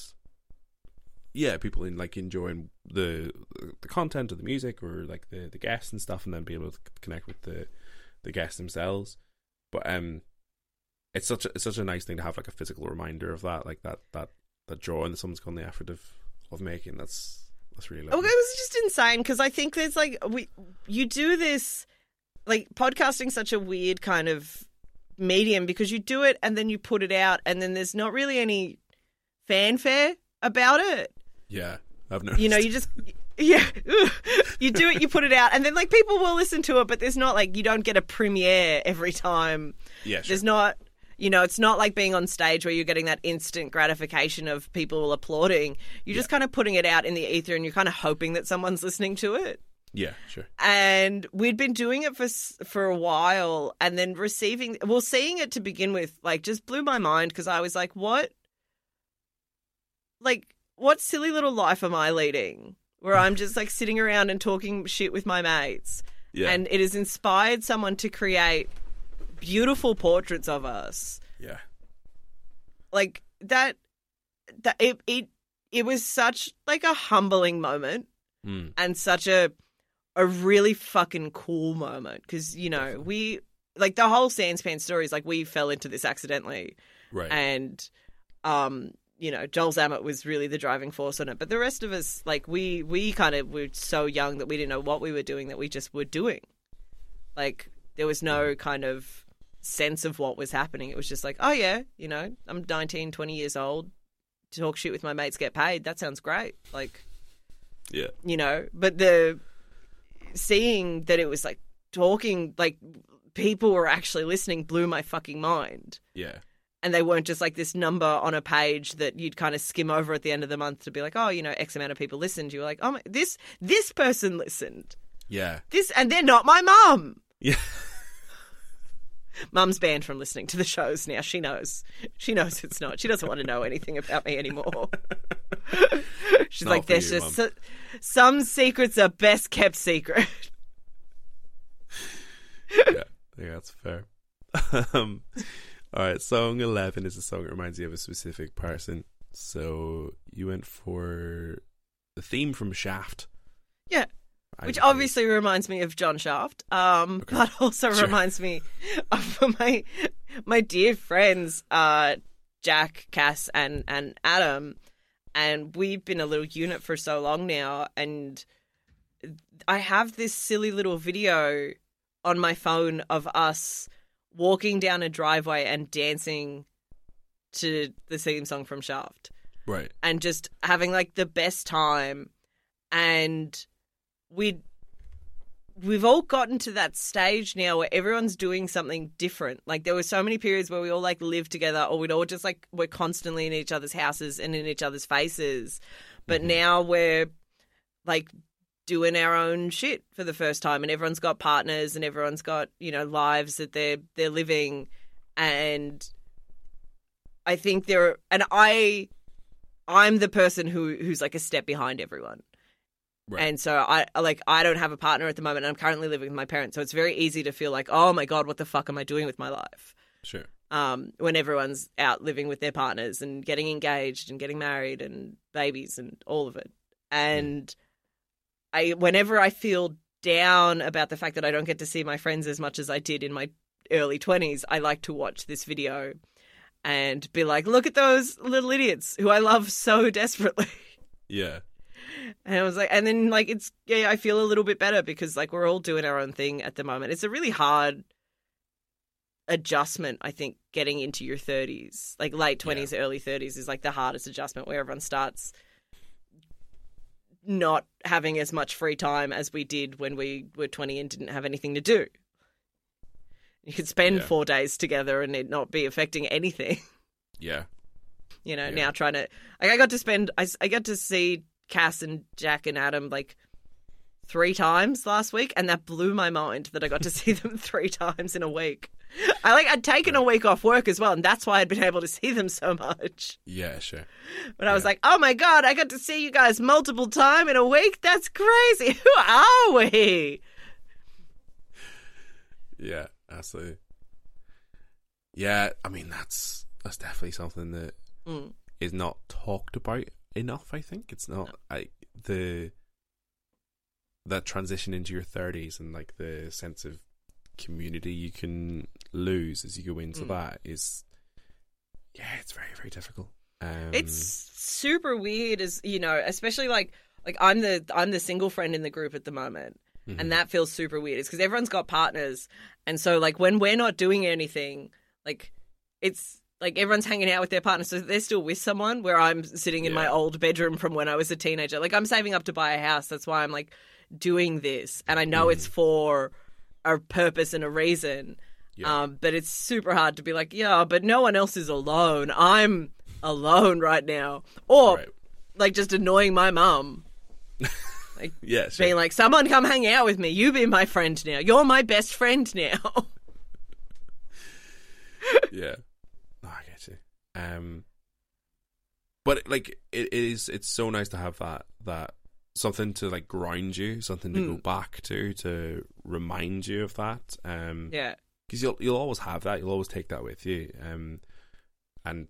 yeah, people in like enjoying the the content of the music or like the the guests and stuff, and then being able to connect with the the guests themselves. But um, it's such a, it's such a nice thing to have like a physical reminder of that, like that that that drawing that someone's gone the effort of of making. That's that's really Oh, it was just insane because I think there's like we you do this like podcasting such a weird kind of medium because you do it and then you put it out and then there's not really any fanfare about it. Yeah, I've noticed. You know, you just yeah, [LAUGHS] you do it, you put it out, and then like people will listen to it, but there's not like you don't get a premiere every time. yeah, sure. There's not, you know, it's not like being on stage where you're getting that instant gratification of people applauding. You're just kind of putting it out in the ether, and you're kind of hoping that someone's listening to it. Yeah, sure. And we'd been doing it for for a while, and then receiving, well, seeing it to begin with, like just blew my mind because I was like, what, like, what silly little life am I leading? Where I'm just like sitting around and talking shit with my mates? Yeah, and it has inspired someone to create beautiful portraits of us. Yeah, like that that it it, it was such like a humbling moment mm, and such a a really fucking cool moment because you know we like the whole SansPants story is like we fell into this accidentally. Right. and um you know Joel Zammit was really the driving force on it. But the rest of us like we we kind of were so young that we didn't know what we were doing that we just were doing. Like there was no kind of sense of what was happening. It was just like oh yeah you know I'm 19 20 years old. Talk shit with my mates get paid. That sounds great. Like yeah, you know but the seeing that it was like talking like people were actually listening blew my fucking mind yeah, and they weren't just like this number on a page that you'd kind of skim over at the end of the month to be like, oh, you know, X amount of people listened. You were like, oh, my, this this person listened. yeah, This and they're not my mom. yeah. [LAUGHS] Mum's banned from listening to the shows now. She knows. She knows it's not. She doesn't want to know anything about me anymore. [LAUGHS] She's Not like, there's you, just so, some secrets are best kept secret. [LAUGHS] yeah, yeah, that's fair. [LAUGHS] um, all right, song eleven is a song that reminds you of a specific person. So you went for the theme from Shaft. Yeah. Which I- obviously reminds me of John Shaft, um, Okay. but [LAUGHS] also Sure. reminds me of [LAUGHS] my my dear friends uh, Jack, Cass, and and Adam, and we've been a little unit for so long now, and I have this silly little video on my phone of us walking down a driveway and dancing to the theme song from Shaft right. and just having like the best time and we we've all gotten to that stage now where everyone's doing something different. Like there were so many periods where we all like lived together or we'd all just like we're constantly in each other's houses and in each other's faces. But mm-hmm. now we're like doing our own shit for the first time and everyone's got partners and everyone's got you know lives that they're they're living. And i think there are, and i i'm the person who who's like a step behind everyone Right. and so i like i don't have a partner at the moment and i'm currently living with my parents so it's very easy to feel like oh my god what the fuck am i doing with my life Sure. um, when everyone's out living with their partners and getting engaged and getting married and babies and all of it. And I, whenever I feel down about the fact that I don't get to see my friends as much as I did in my early twenties, I like to watch this video, and be like, look at those little idiots who I love so [LAUGHS] desperately. Yeah. And I was like, and then like it's yeah, I feel a little bit better because like we're all doing our own thing at the moment. It's a really hard adjustment, I think, getting into your thirties, like late twenties, early thirties, is like the hardest adjustment where everyone starts not having as much free time as we did when we were twenty and didn't have anything to do. You could spend Yeah. four days together and it not be affecting anything. Yeah. [LAUGHS] you know Yeah. now trying to like i got to spend I, I got to see cass and jack and adam like three times last week and that blew my mind that i got to [LAUGHS] see them three times in a week. I like i'd taken a week off work as well and that's why i'd been able to see them so much. Yeah, sure. but i was like oh my god i got to see you guys multiple time in a week? That's crazy. [LAUGHS] Who are we? Yeah, absolutely. Yeah, I mean that's that's definitely something that is Mm. not talked about enough. I think it's not. I the that transition into your thirties and like the sense of community you can lose as you go into Mm. that is yeah, it's very very difficult. Um, it's super weird as you know especially like like i'm the i'm the single friend in the group at the moment mhm. and that feels super weird. It's because everyone's got partners, and so like when we're not doing anything, like it's like everyone's hanging out with their partner, so they're still with someone. Where I'm sitting in my old bedroom from when I was a teenager. Like I'm saving up to buy a house. That's why I'm like doing this, and I know it's for a purpose and a reason. Yeah. Um, but it's super hard to be like, yeah, but no one else is alone. I'm alone right now, or Right. like just annoying my mum. [LAUGHS] Like yeah, sure. being like, someone come hang out with me. You be my friend now. You're my best friend now. [LAUGHS] yeah. No, I get you. Um, but like it, it is, it's so nice to have that that something to like ground you, something to go Mm. back to to remind you of that. Um, yeah. because you'll you'll always have that. You'll always take that with you. Um, and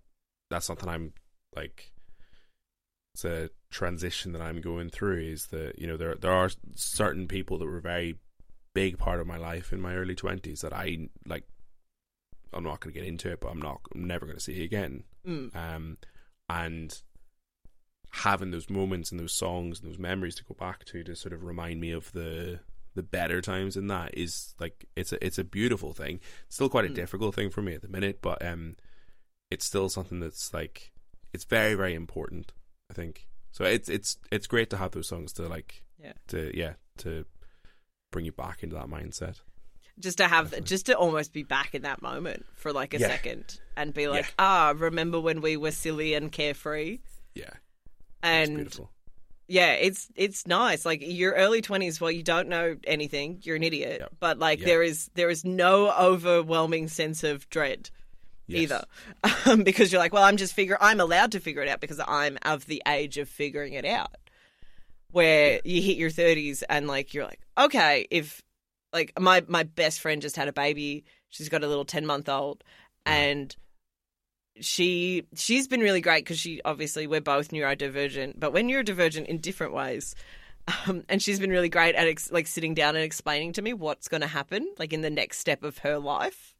that's something I'm like. It's a transition that I'm going through. Is that you know there there are certain people that were a very big part of my life in my early twenties that I like. I'm not going to get into it, but I'm not. I'm never going to see it again. Mm. Um, and having those moments and those songs and those memories to go back to to sort of remind me of the the better times in that is like it's a it's a beautiful thing. It's still quite a Mm. difficult thing for me at the minute, but um, it's still something that's like it's very very important. I think so. It's it's it's great to have those songs to like Yeah. to yeah to bring you back into that mindset. Just to have, just to almost be back in that moment for like a Yeah. second and be like, Yeah. ah, remember when we were silly and carefree? Yeah, And beautiful. yeah, it's it's nice. Like your early twenties, well, you don't know anything, you're an idiot. Yep. But like Yep. there is there is no overwhelming sense of dread. Yes. either um, [LAUGHS] because you're like well i'm just figure i'm allowed to figure it out because i'm of the age of figuring it out where you hit your 30s and like you're like okay if like my my best friend just had a baby she's got a little 10 month old and she she's been really great because she obviously we're both neurodivergent but we're neurodivergent in different ways um, and she's been really great at ex- like sitting down and explaining to me what's going to happen like in the next step of her life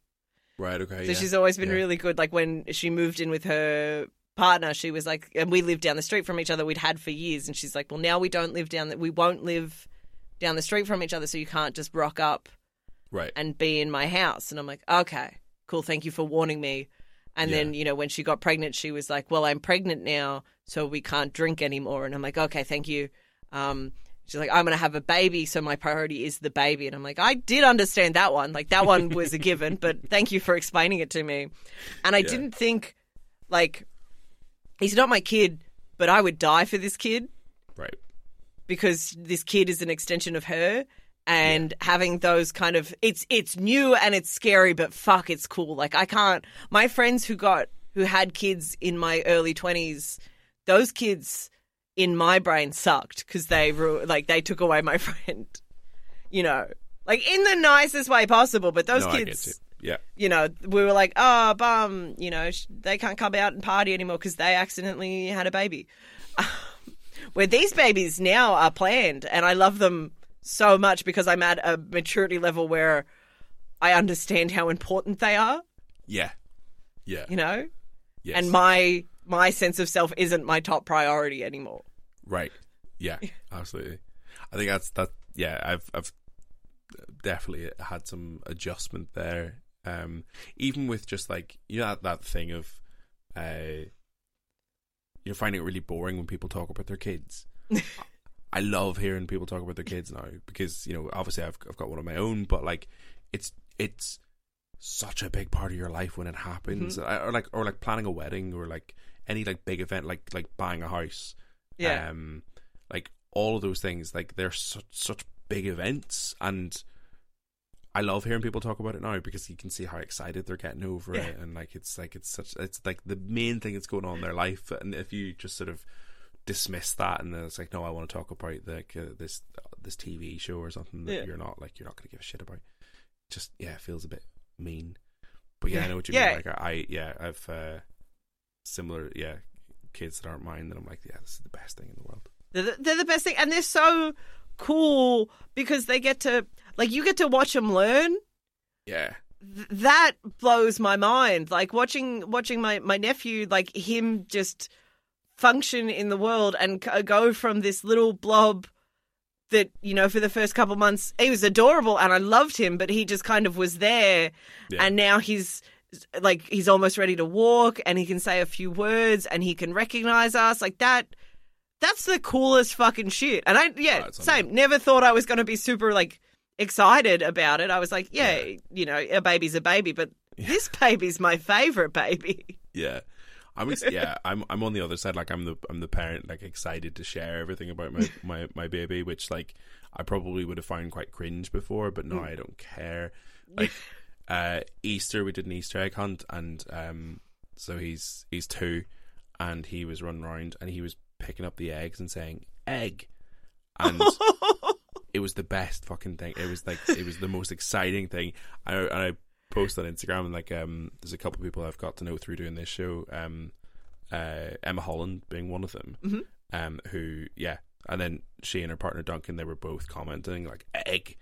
Right. Okay. so yeah. she's always been Yeah. really good. Like when she moved in with her partner, she was like, and we lived down the street from each other. We'd had for years, and she's like, well, now we don't live down. That. We won't live down the street from each other, so you can't just rock up right. and be in my house. And I'm like, okay, cool. Thank you for warning me. And then you know when she got pregnant, she was like, well, I'm pregnant now, so we can't drink anymore. And I'm like, okay, thank you. Um, She's like, I'm going to have a baby, so my priority is the baby. And I'm like, I did understand that one. Like, that one was a [LAUGHS] given, but thank you for explaining it to me. And I Yeah. didn't think, like, he's not my kid, but I would die for this kid Right. Because this kid is an extension of her. And having those kind of it's it's new and it's scary, but fuck, it's cool. Like I can't. My friends who got who had kids in my early twenties, those kids in my brain sucked because they like they took away my [LAUGHS] friend. You know, like in the nicest way possible. But those no, kids. Yeah. you know, we were like, oh, bum, you know, sh- they can't come out and party anymore because they accidentally had a baby. [LAUGHS] Where these babies now are planned, and I love them so much because I'm at a maturity level where I understand how important they are, Yeah. Yeah. you know? Yes. and my my sense of self isn't my top priority anymore. Right. Yeah, [LAUGHS] absolutely. I think that's that. Yeah, I've I've definitely had some adjustment there. Um, even with just like you know that, that thing of, uh, you're finding it really boring when people talk about their kids. [LAUGHS] I love hearing people talk about their kids now because you know obviously I've I've got one of my own, but like it's it's such a big part of your life when it happens, Mm-hmm. or like or like planning a wedding or like any like big event like like buying a house Yeah. um like all of those things like they're such such big events and I love hearing people talk about it now because you can see how excited they're getting over Yeah. it and like it's like it's such it's like the main thing that's going on in their life and if you just sort of dismiss that and then it's like no I want to talk about like uh, this this TV show or something that Yeah. you're not like you're not going to give a shit about just yeah it feels a bit mean but yeah. I know what you Yeah. mean like I, I yeah I've uh similar yeah kids that aren't mine that I'm like yeah this is the best thing in the world They're the, they're the best thing, and they're so cool because they get to like you get to watch them learn. yeah Th- that blows my mind. Like watching watching my my nephew, like him just function in the world and c- uh, go from this little blob that you know for the first couple months he was adorable and I loved him, but he just kind of was there, Yeah. and now he's like he's almost ready to walk and he can say a few words and he can recognize us like that. That's the coolest fucking shit. And I yeah, Oh, same. Never thought I was going to be super like excited about it. I was like, yeah, Yeah. you know, a baby's a baby, but this baby's my favorite baby. Yeah. I'm ex- yeah, I'm I'm on the other side. Like I'm the I'm the parent, like excited to share everything about my [LAUGHS] my, my baby, which like I probably would have found quite cringe before, but now I don't care. Like [LAUGHS] uh Easter, we did an Easter egg hunt, and um, so he's he's two, and he was running around and he was picking up the eggs and saying egg, [LAUGHS] and it was the best fucking thing. It was like it was the most exciting thing. I and I post on Instagram and like um there's a couple of people I've got to know through doing this show. Um uh Emma Holland being one of them. Mhm. Um who yeah. And then she and her partner Duncan they were both commenting like egg.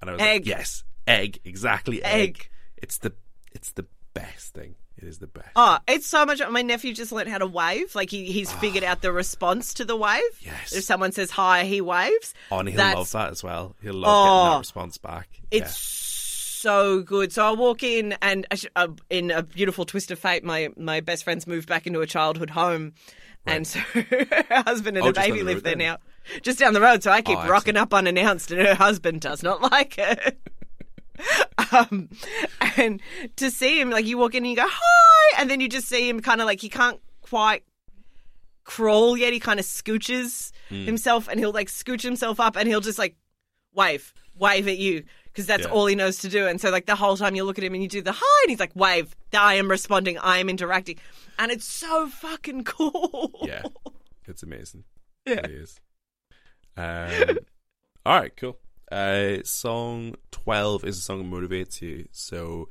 And I was Egg. like, Yes, egg, exactly egg. Egg. It's the it's the best thing. It is the best. Oh, it's so much. My nephew just learned how to wave. Like he, he's figured out the response to the wave. Yes. If someone says hi, he waves. Oh, and he'll That's- love that as well. He'll love getting Oh. that response back. It's so good. So I walk in, and I sh- uh, in a beautiful twist of fate, my my best friend's moved back into a childhood home, and so [LAUGHS] her husband and Oh, just down baby the live road there then? now, just down the road. So I keep Oh, rocking up unannounced, and her husband does not [LAUGHS] like it. [LAUGHS] um, and to see him, like you walk in and you go hi, and then you just see him kind of like he can't quite crawl yet. He kind of scooches Hmm. himself, and he'll like scooch himself up, and he'll just like wave, wave at you because that's Yeah. all he knows to do. And so like the whole time you look at him and you do the hi, and he's like wave. I am responding. I am interacting, and it's so fucking cool. yeah, it's amazing. [LAUGHS] Yeah. It is. Um, all right, cool. Uh, song twelve is a song that motivates you. So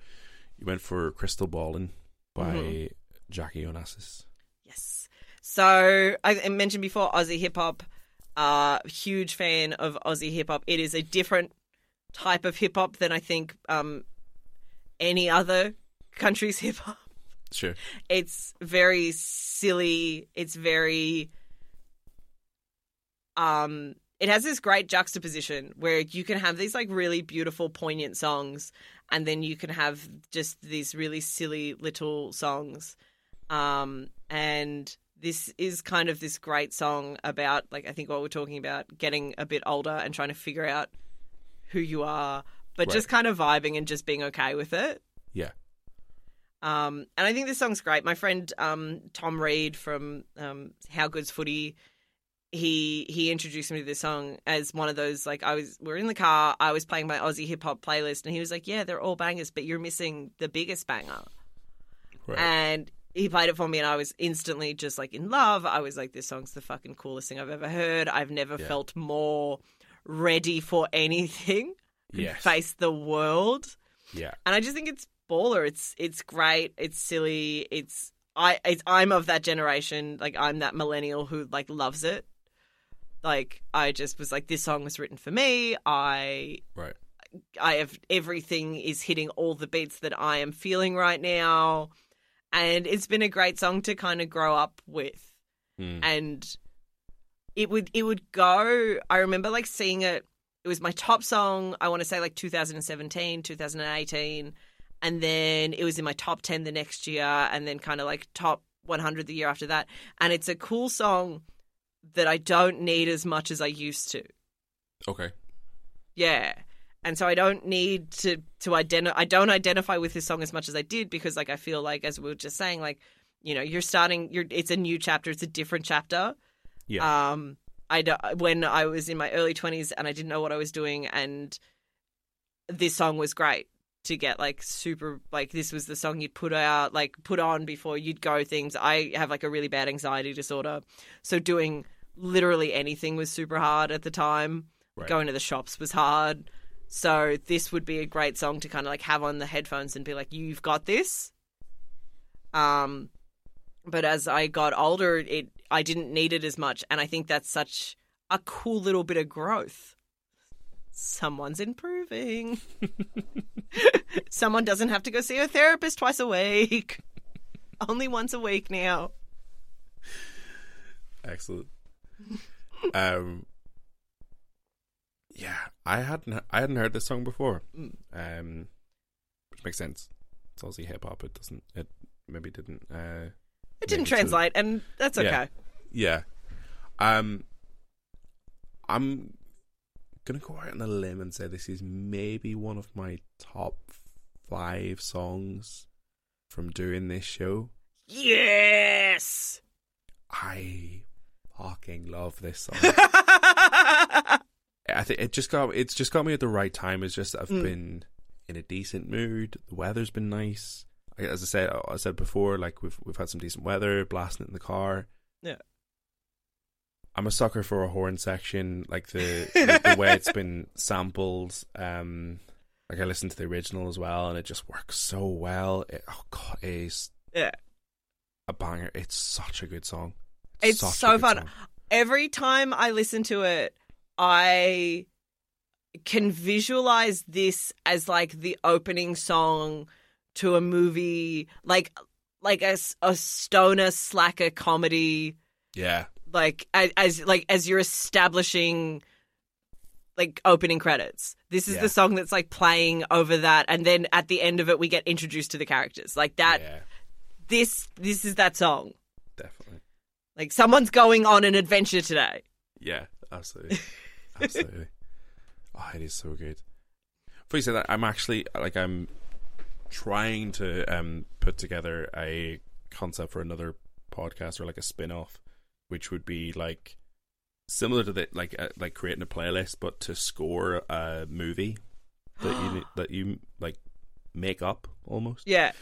you went for "Crystal Ballin" by Mhm. Jackie Onassis. Yes. So I I mentioned before Aussie hip hop. Uh, huge fan of Aussie hip hop. It is a different type of hip hop than I think um, any other country's [LAUGHS] hip hop. Sure. It's very silly. It's very um it has this great juxtaposition where you can have these like really beautiful poignant songs and then you can have just these really silly little songs um and this is kind of this great song about like i think what we're talking about getting a bit older and trying to figure out who you are but Right. just kind of vibing and just being okay with it Yeah. um, and I think this song's great. My friend um, Tom Reed from um, How Good's Footy, he he introduced me to this song as one of those like I was we are in the car, I was playing my Aussie hip hop playlist, and he was like, "Yeah, they're all bangers, but you're missing the biggest banger." Right. And he played it for me, and I was instantly just like in love. I was like, "This song's the fucking coolest thing I've ever heard. I've never Yeah. felt more ready for anything, [LAUGHS] Yes. face the world." yeah. and I just think it's baller. It's it's great. It's silly. It's I it's, I'm of that generation. Like I'm that millennial who like loves it. Like I just was like, this song was written for me. I Right. I have everything is hitting all the beats that I am feeling right now, and it's been a great song to kind of grow up with. Mm. And it would it would go. I remember like seeing it. It was my top song. I want to say like 2017, 2018, and then it was in my top 10 the next year, and then kind of like top 100 the year after that. And it's a cool song that I don't need as much as I used to. Okay. Yeah. And so I don't need to to identify. I don't identify with this song as much as I did because, like, I feel like, as we were just saying, like, you know, you're starting. You're. It's a new chapter. It's a different chapter. Yeah. Um. I when I was in my early twenties and I didn't know what I was doing, and this song was great to get like super like this was the song you'd put out like put on before you'd go things. I have like a really bad anxiety disorder, so doing literally anything was super hard at the time. Right. Going to the shops was hard. So this would be a great song to kind of like have on the headphones and be like, "You've got this." Um, but as I got older, it I didn't need it as much, and I think that's such a cool little bit of growth. Someone's improving. [LAUGHS] Someone doesn't have to go see a therapist twice a week. Only once a week now. Excellent. um, yeah, I hadn't I hadn't heard this song before. Mm. Um, which makes sense. It's Aussie hip hop. It doesn't. It maybe didn't. Uh, It didn't translate, and that's okay. Yeah. yeah. Um, I'm gonna go out on a limb and say this is maybe one of my top five songs from doing this show. Yes. I fucking love this song. [LAUGHS] I think it just got it's just got me at the right time. It's just I've Mm. been in a decent mood. The weather's been nice. As I said, I said before, like we've we've had some decent weather, blasting it in the car. Yeah. I'm a sucker for a horn section, like the [LAUGHS] the, the way it's been sampled. Um, like I listened to the original as well, and it just works so well. It, oh god, it is yeah. a banger. It's such a good song. It's a so fun. song. Every time I listen to it, I can visualize this as like the opening song to a movie, like like a, a stoner slacker comedy, Yeah, like as, like as you're establishing like opening credits. This is Yeah. the song that's like playing over that, and then at the end of it, we get introduced to the characters. Like that. yeah, This this is that song. definitely. Like someone's going on an adventure today. Yeah, absolutely, [LAUGHS] absolutely. Oh, it is so good. Before you say that, I'm actually like I'm trying to um put together a concept for another podcast or like a spin-off, which would be like similar to the like uh, like creating a playlist, but to score a movie that you [GASPS] that you like make up almost. Yeah,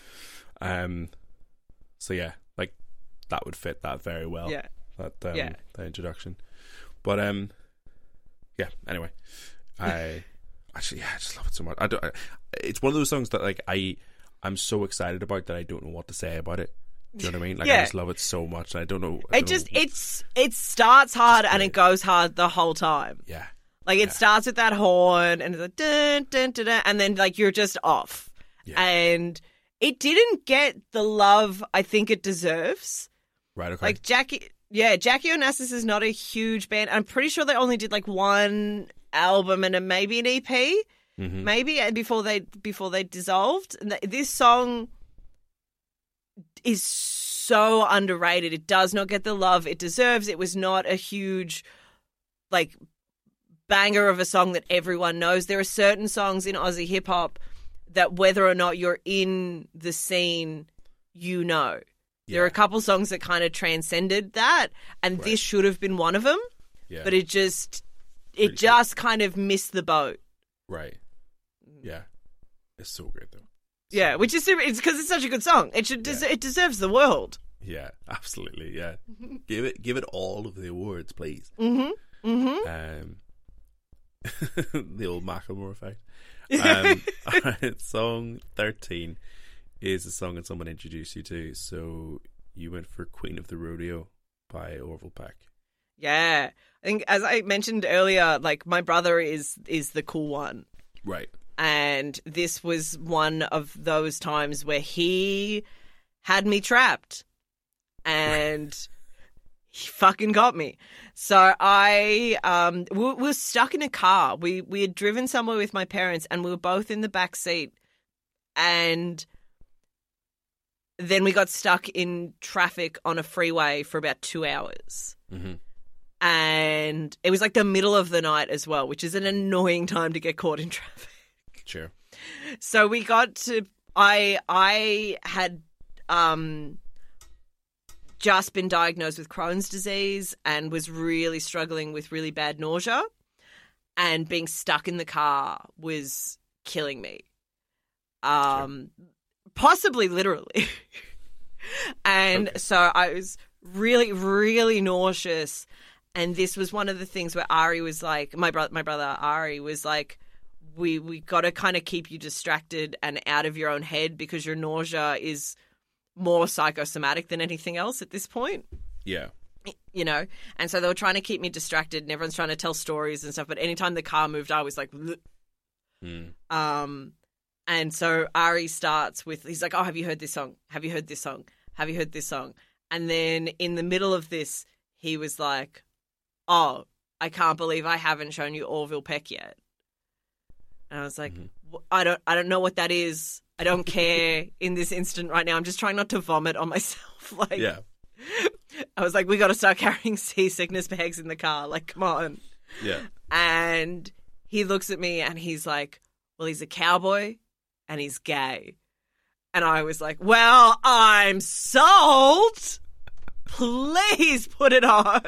Um. So yeah, like that would fit that very well yeah. that um, Yeah. that introduction. But um, yeah. Anyway, [LAUGHS] I actually yeah, I just love it so much. I don't. I, it's one of those songs that like I I'm so excited about that I don't know what to say about it. Do you know what I mean? Like I just love it so much. I don't know. I It don't just know- it's it starts hard and it goes hard the whole time. yeah Like it Yeah. starts with that horn and it's like dun, dun, dun, dun, and then like you're just off. Yeah. And it didn't get the love I think it deserves. right okay Like Jackie, yeah, Jackie Onassis is not a huge band. I'm pretty sure they only did like one album and a, maybe an EP, Mhm. maybe and before they before they dissolved. This song is so underrated. It does not get the love it deserves. It was not a huge like banger of a song that everyone knows. There are certain songs in Aussie hip hop that whether or not you're in the scene, you know. There are a couple songs that kind of transcended that, and Right. this should have been one of them, yeah but it just it Pretty just kind of missed the boat. right yeah it's so great though Yeah, which is super. It's because it's such a good song. It should. Des- Yeah. It deserves the world. yeah [LAUGHS] absolutely yeah give it give it all of the awards please Mm-hmm. Mm-hmm. um [LAUGHS] the old Macklemore effect [LAUGHS] um, alright, song 13 is a song that someone introduced you to. So you went for Queen of the Rodeo by Orville Peck. Yeah, I think as I mentioned earlier, like my brother is is the cool one, Right. And this was one of those times where he had me trapped. And he fucking got me. So I um we, we were stuck in a car. We we had driven somewhere with my parents and we were both in the back seat and then we got stuck in traffic on a freeway for about 2 hours. hmm And it was like the middle of the night as well, which is an annoying time to get caught in traffic. Sure. So we got to I I had um just been diagnosed with Crohn's disease and was really struggling with really bad nausea and being stuck in the car was killing me. Um possibly literally. [LAUGHS] and Okay. so I was really really nauseous and this was one of the things where Ari was like my brother my brother Ari was like we we got to kind of keep you distracted and out of your own head because your nausea is more psychosomatic than anything else at this point. Yeah. you know? And so they were trying to keep me distracted and everyone's trying to tell stories and stuff but anytime the car moved i was like Mm. um and so ari starts with he's like oh have you heard this song? Have you heard this song? Have you heard this song? And then in the middle of this he was like oh i can't believe i haven't shown you orville peck yet and i was like Mhm. I don't i don't know what that is i don't care [LAUGHS] in this instant right now i'm just trying not to vomit on myself [LAUGHS] like Yeah. I was like, we got to start carrying [LAUGHS] seasickness bags in the car. Like, come on. Yeah. And he looks at me and he's like, well, he's a cowboy and he's gay. And I was like, well, I'm sold. Please put it on.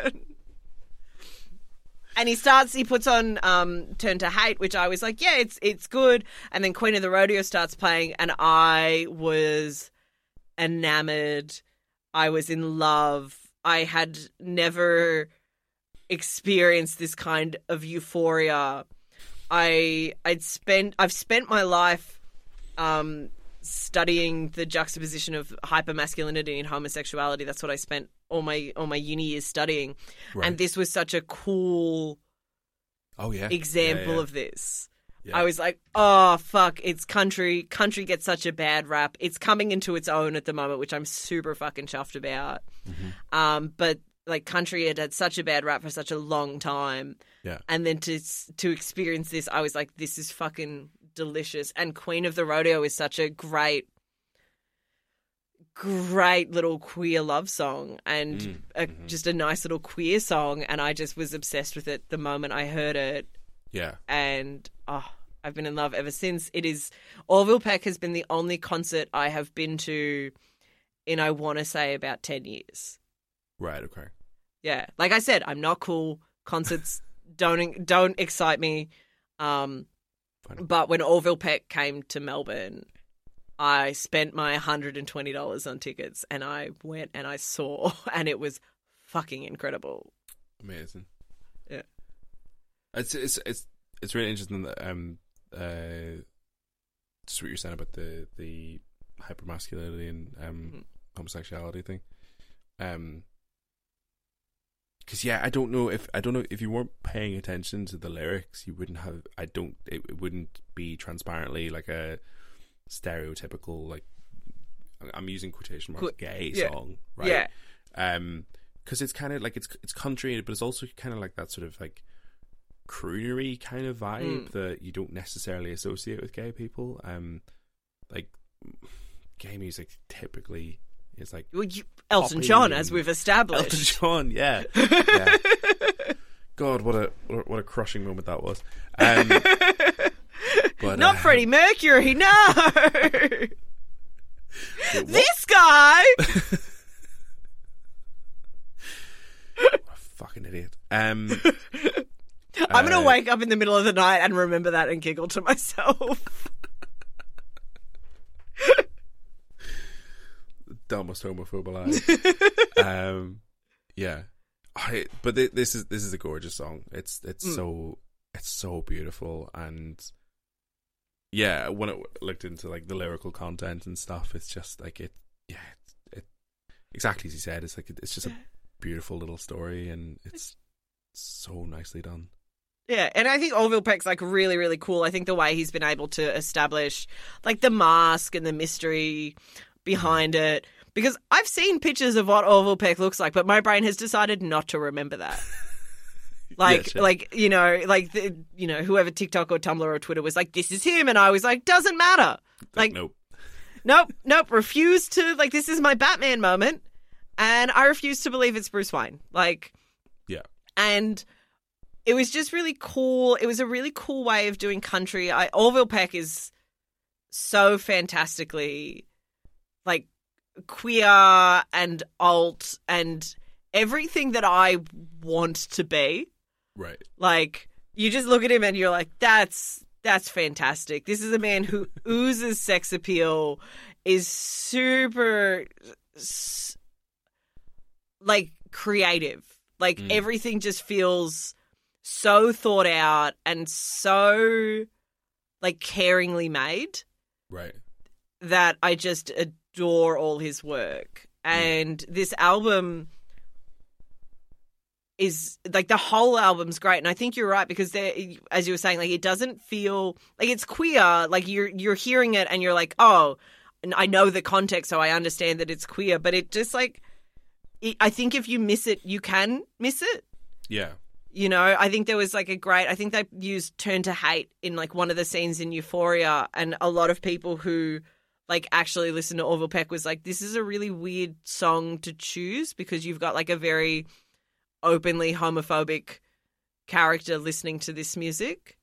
And he starts. He puts on um, "Turn to Hate," which I was like, "Yeah, it's it's good." And then Queen of the Rodeo starts playing, and I was enamored. I was in love. I had never experienced this kind of euphoria. I I'd spent I've spent my life um, studying the juxtaposition of hypermasculinity and homosexuality. That's what I spent all my all my uni years studying, Right. and this was such a cool oh yeah. example Yeah, yeah. of this. Yeah. I was like, oh fuck, it's country. Country gets such a bad rap. It's coming into its own at the moment, which I'm super fucking chuffed about. Mhm. Um, but like country had had such a bad rap for such a long time, Yeah. and then to to experience this, I was like, this is fucking delicious. And Queen of the Rodeo is such a great, great little queer love song, and Mm, a, mhm. just a nice little queer song. And I just was obsessed with it the moment I heard it Yeah. and oh, I've been in love ever since. It is Orville Peck has been the only concert I have been to in I want to say about ten years. Right. Okay. Yeah, like I said, I'm not cool. Concerts [LAUGHS] don't don't excite me. Um, but when Orville Peck came to Melbourne, I spent my hundred and twenty dollars on tickets, and I went and I saw, [LAUGHS] and it was fucking incredible. Amazing. Yeah. It's it's it's it's really interesting that um uh just what you're saying about the the hypermasculinity and um Mhm. homosexuality thing. Um because yeah, I don't know if I don't know if you weren't paying attention to the lyrics, you wouldn't have. I don't. It, it wouldn't be transparently like a stereotypical like. I'm using quotation marks. Gay yeah. song, right? Yeah, um because it's kind of like it's it's country but it's also kind of like that sort of like croonery kind of vibe Mm. that you don't necessarily associate with gay people um like gay music typically is like well, you, Elton John, as we've established. Elton. [LAUGHS] John yeah [LAUGHS] yeah god what a what a, what a crushing moment that was um [LAUGHS] but Not uh, Freddie Mercury, no. this guy. [LAUGHS] Fucking idiot um [LAUGHS] I'm gonna Uh, wake up in the middle of the night and remember that and giggle to myself. dumbest homophobe alive. um, yeah, I, but thi- this is this is a gorgeous song. It's it's Mm. so it's so beautiful and yeah, when it looked into like the lyrical content and stuff, it's just like it. Yeah, it, it exactly as you said. It's like it's just a beautiful little story and it's so nicely done. Yeah, and I think Orville Peck's like really, really cool. I think the way he's been able to establish like the mask and the mystery behind mm-hmm. it. because I've seen pictures of what Orville Peck looks like, but my brain has decided not to remember that. [LAUGHS] Like, sure. like you know, like the, you know, whoever TikTok or Tumblr or Twitter was like, "This is him," and I was like, "Doesn't matter." Like, nope. nope, nope, refuse to like. This is my Batman moment, and I refuse to believe it's Bruce Wayne. Like, Yeah. and it was just really cool. It was a really cool way of doing country. I Orville Peck is so fantastically like queer and alt and everything that I want to be. Right. Like you just look at him and you're like, that's that's fantastic. This is a man who [LAUGHS] oozes sex appeal, is super like creative. Like Mm. everything just feels so thought out and so like caringly made Right. that I just adore all his work. And this album is like the whole album's great and I think you're right because there as you were saying like it doesn't feel like it's queer like you're you're hearing it and you're like oh and I know the context so I understand that it's queer but it just like it, I think if you miss it you can miss it Yeah. you know, I think there was like a great. I think they used "Turn to Hate" in like one of the scenes in Euphoria, and a lot of people who like actually listen to Orville Peck was like, "This is a really weird song to choose because you've got like a very openly homophobic character listening to this music."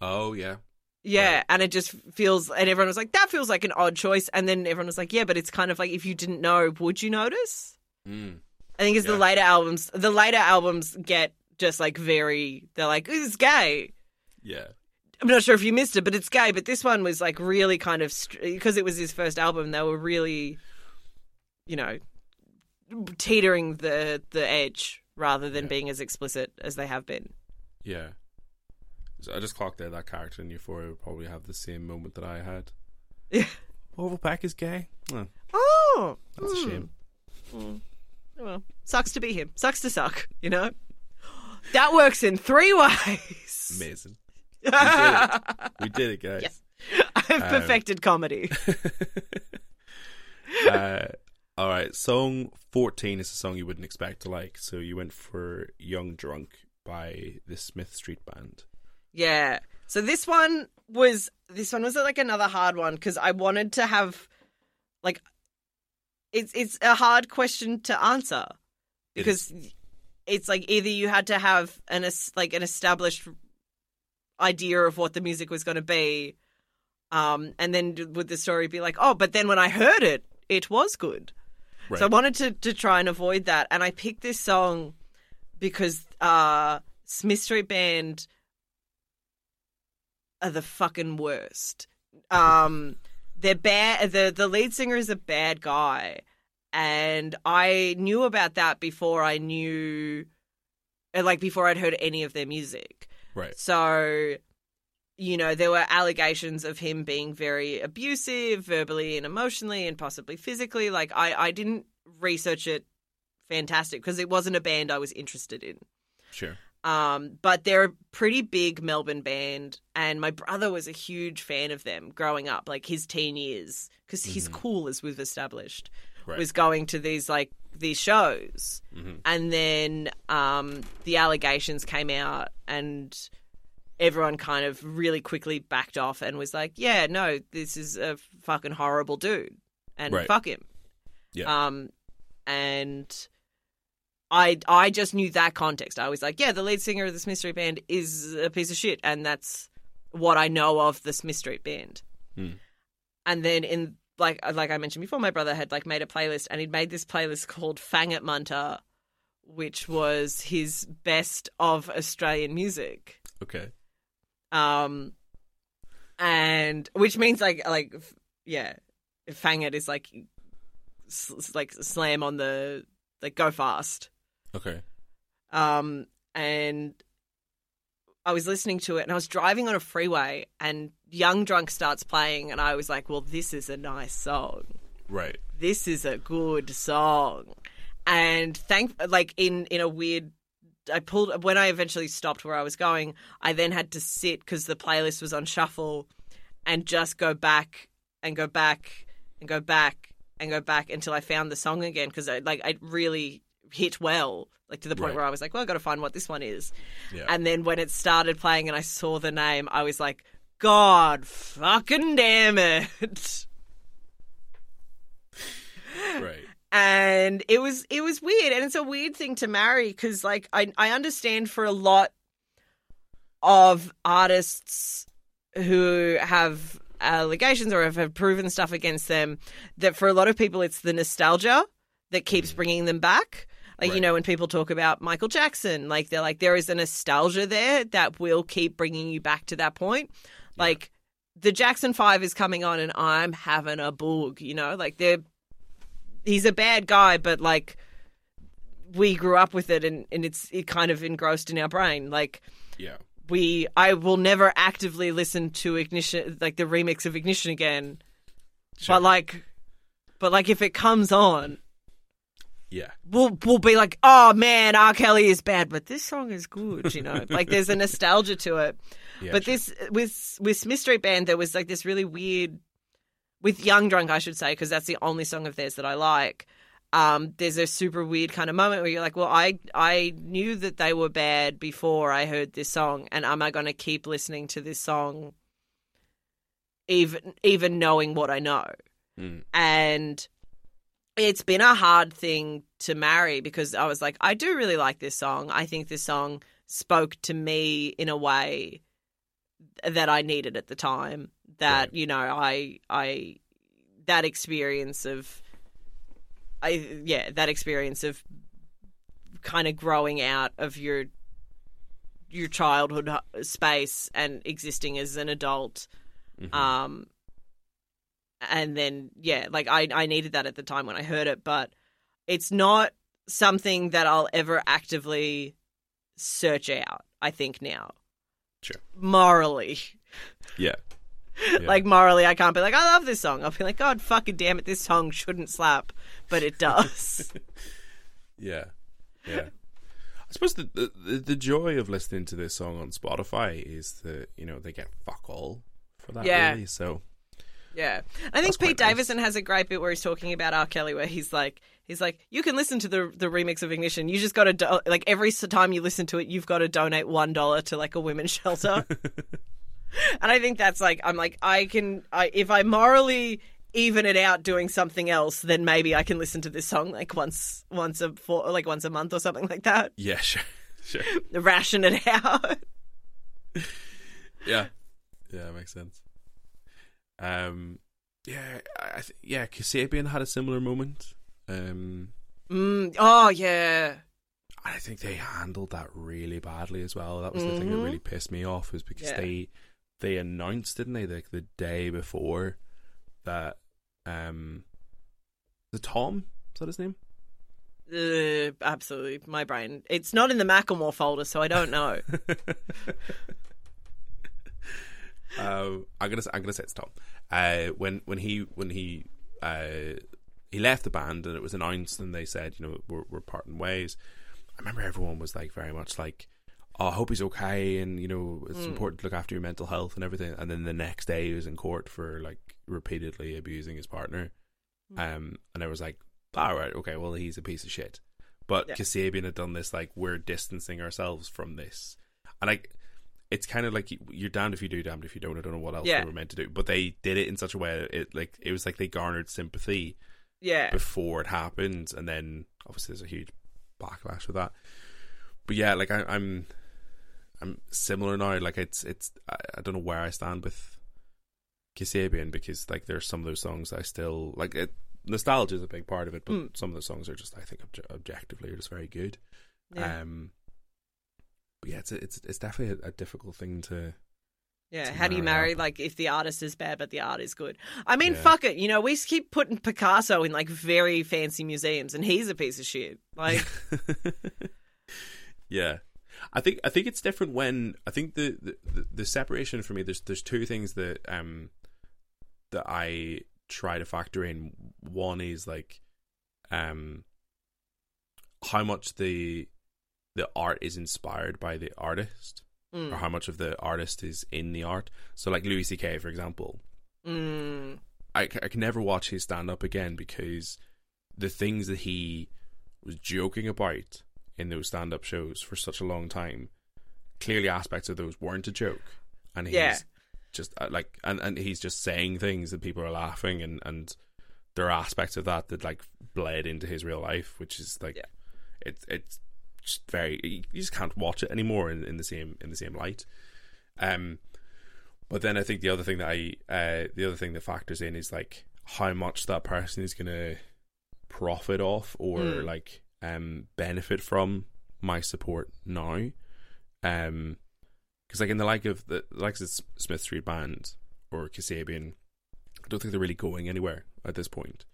Oh yeah. Yeah, Right. and it just feels, and everyone was like, "That feels like an odd choice," and then everyone was like, "Yeah, but it's kind of like if you didn't know, would you notice?" Mm. I think it's the Yeah. later albums. The later albums get just like very. They're like it's gay. Yeah. I'm not sure if you missed it, but it's gay. But this one was like really kind of because it was his first album. They were really, you know, teetering the the edge rather than Yeah. being as explicit as they have been. Yeah. So I just clocked there that character in Euphoria would probably have the same moment that I had. Yeah. Orville Peck is gay. Oh, Oh, that's a hmm. shame. Oh, well, sucks to be him. Sucks to suck. You know, [GASPS] that works in three ways. Amazing. [LAUGHS] We did it. We did it, guys. Yes. [LAUGHS] I've Um, perfected comedy. [LAUGHS] uh, all right, song 14 is a song you wouldn't expect to like. So you went for Young Drunk by the Smith Street Band. Yeah. So this one was this one was like another hard one because I wanted to have like it's it's a hard question to answer It because it's like either you had to have an like an established idea of what the music was going to be um and then would the story be like oh but then when I heard it it was good Right. so I wanted to to try and avoid that, and I picked this song because uh, Smith Street Band are the fucking worst. Um, they're bad. The the lead singer is a bad guy, and I knew about that before I knew, uh, like before I'd heard any of their music. right. So, you know, there were allegations of him being very abusive, verbally and emotionally, and possibly physically. Like, I, I didn't research it fantastic because it wasn't a band I was interested in. Sure. Um, but they're a pretty big Melbourne band, and my brother was a huge fan of them growing up, like his teen years, because he's cool, as we've established, Right. was going to these like these shows, Mhm. and then um, the allegations came out, and everyone kind of really quickly backed off and was like, "Yeah, no, this is a fucking horrible dude, and Right. fuck him." Yeah. Um, and I I just knew that context. I was like, yeah, the lead singer of this mystery Band is a piece of shit, and that's what I know of this mystery Band. Hmm. And then in like like I mentioned before, my brother had like made a playlist, and he'd made this playlist called Fang It Munter, which was his best of Australian music. okay. Um, and which means like like yeah, Fang It is like s- like slam on the like go fast. Okay. Um, and I was listening to it, and I was driving on a freeway, and Young Drunk starts playing, and I was like, "Well, this is a nice song. Right. This is a good song." And thank, like in in a weird, I pulled when I eventually stopped where I was going. I then had to sit because the playlist was on shuffle, and just go back and go back and go back and go back until I found the song again because I like I really hit well, like to the point Right. where I was like, well, I got to find what this one is. Yeah. And then when it started playing and I saw the name, I was like, God fucking damn it. right. And it was it was weird. And it's a weird thing to marry because like I, I understand for a lot of artists who have allegations or have, proven stuff against them that for a lot of people it's the nostalgia that keeps mm-hmm. bringing them back. Like you know when people talk about michael jackson like they're like there is a nostalgia there that will keep bringing you back to that point. Like the jackson 5 is coming on and i'm having a boog you know? Like they're he's a bad guy, but like we grew up with it and, and it's it kind of engrossed in our brain. Like Yeah. we I will never actively listen to ignition like the remix of ignition again. Sure. But like but like if it comes on, Yeah. we'll we'll be like, Oh man, R. Kelly is bad, but this song is good, you know. [LAUGHS] like there's a nostalgia to it. Yeah. but sure. this with with Smith Street Band, there was like this really weird with Young Drunk, I should say, because that's the only song of theirs that I like. Um, there's a super weird kind of moment where you're like, well, I I knew that they were bad before I heard this song, and am I going to keep listening to this song, even even knowing what I know? Mm. And it's been a hard thing to marry because I was like, I do really like this song. I think this song spoke to me in a way that I needed at the time. That Right. you know, I I that experience of I yeah, that experience of kind of growing out of your your childhood space and existing as an adult Mhm. um and then yeah like i i needed that at the time when i heard it but it's not something that i'll ever actively search out i think now Sure. morally yeah. Yeah. [LAUGHS] like morally i can't be like i love this song i'll be like god fucking damn it this song shouldn't slap but it does [LAUGHS] Yeah, yeah. I suppose the, the the joy of listening to this song on Spotify is that you know they get fuck all for that. Yeah. Really, so Yeah, I think That's Pete nice. Has a great bit where he's talking about R. Kelly, where he's like, he's like, you can listen to the the remix of Ignition. You just got to do- like every time you listen to it, you've got to donate one dollar to like a women's shelter. [LAUGHS] and I think that's like, I'm like, I can, I if I morally even it out doing something else, then maybe I can listen to this song like once once a for like once a month or something like that. yeah, sure, [LAUGHS] sure. Ration it out. Yeah, yeah, that makes sense. Um, yeah, I, th- yeah. Kasabian had a similar moment. Um, mm, oh yeah. I think they handled that really badly as well. That was the thing that Mhm. really pissed me off, is because Yeah. they they announced, didn't they, like the day before that um the Tom is that his name? Uh, absolutely, my brain. It's not in the Macklemore folder, so I don't know. um, [LAUGHS] I'm gonna I'm gonna say it's Tom. Uh, when when he when he uh, he left the band and it was announced and they said you know we're we're parting ways. I remember everyone was like very much like, oh, I hope he's okay and you know it's Mm. important to look after your mental health and everything. And then the next day he was in court for like repeatedly abusing his partner. Mm. Um, and I was like, all right, okay, well he's a piece of shit. But Yeah. Kasabian had done this like we're distancing ourselves from this, and like it's kind of like you- you're damned if you do, damned if you don't. I don't know what else Yeah. they were meant to do, but they did it in such a way that it like it was like they garnered sympathy Yeah, before it happened, and then obviously there's a huge backlash with that. But yeah, like I, I'm, I'm similar now. Like it's it's I, I don't know where I stand with Kasabian because like there's some of those songs I still like. It, nostalgia is a big part of it, but Mm. some of the songs are just I think obje- objectively are just very good. yeah, Um, but yeah, it's a, it's it's definitely a, a difficult thing to. yeah. How do you marry up. like if the artist is bad but the art is good? I mean, Yeah. fuck it. You know, we keep putting Picasso in like very fancy museums, and he's a piece of shit. Like, [LAUGHS] yeah i think i think it's different when i think the, the the- the separation for me there's there's two things that um that i try to factor in. One is like um how much the the art is inspired by the artist mm, or how much of the artist is in the art. So like louis ck for example. Mm, I, I can never watch his stand up again because the things that he was joking about in those stand up shows for such a long time, clearly aspects of those weren't a joke, and he's Yeah. just uh, like and and he's just saying things that people are laughing and and there are aspects of that that like bled into his real life, which is like Yeah. it's it's just very you just can't watch it anymore in, in the same in the same light. Um, but then I think the other thing that I uh the other thing that factors in is like how much that person is gonna profit off or Mm. like um benefit from my support now. Um, because like in the like of the likes of Smith Street Band or Kasabian, I don't think they're really going anywhere at this point.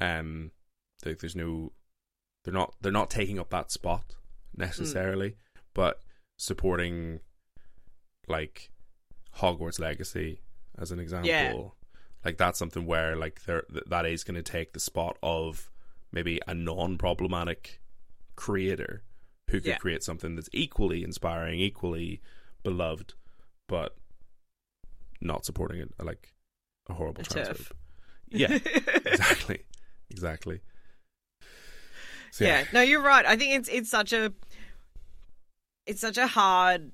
Um, like there's no, they're not they're not taking up that spot necessarily, but supporting like Hogwarts Legacy as an example, Yeah. like that's something where like there th- that is going to take the spot of maybe a non-problematic creator who could Yeah. create something that's equally inspiring, equally beloved, but not supporting it like a horrible A trans TERF. Yeah, [LAUGHS] exactly, exactly. So, yeah. no, you're right. I think it's it's such a it's such a hard.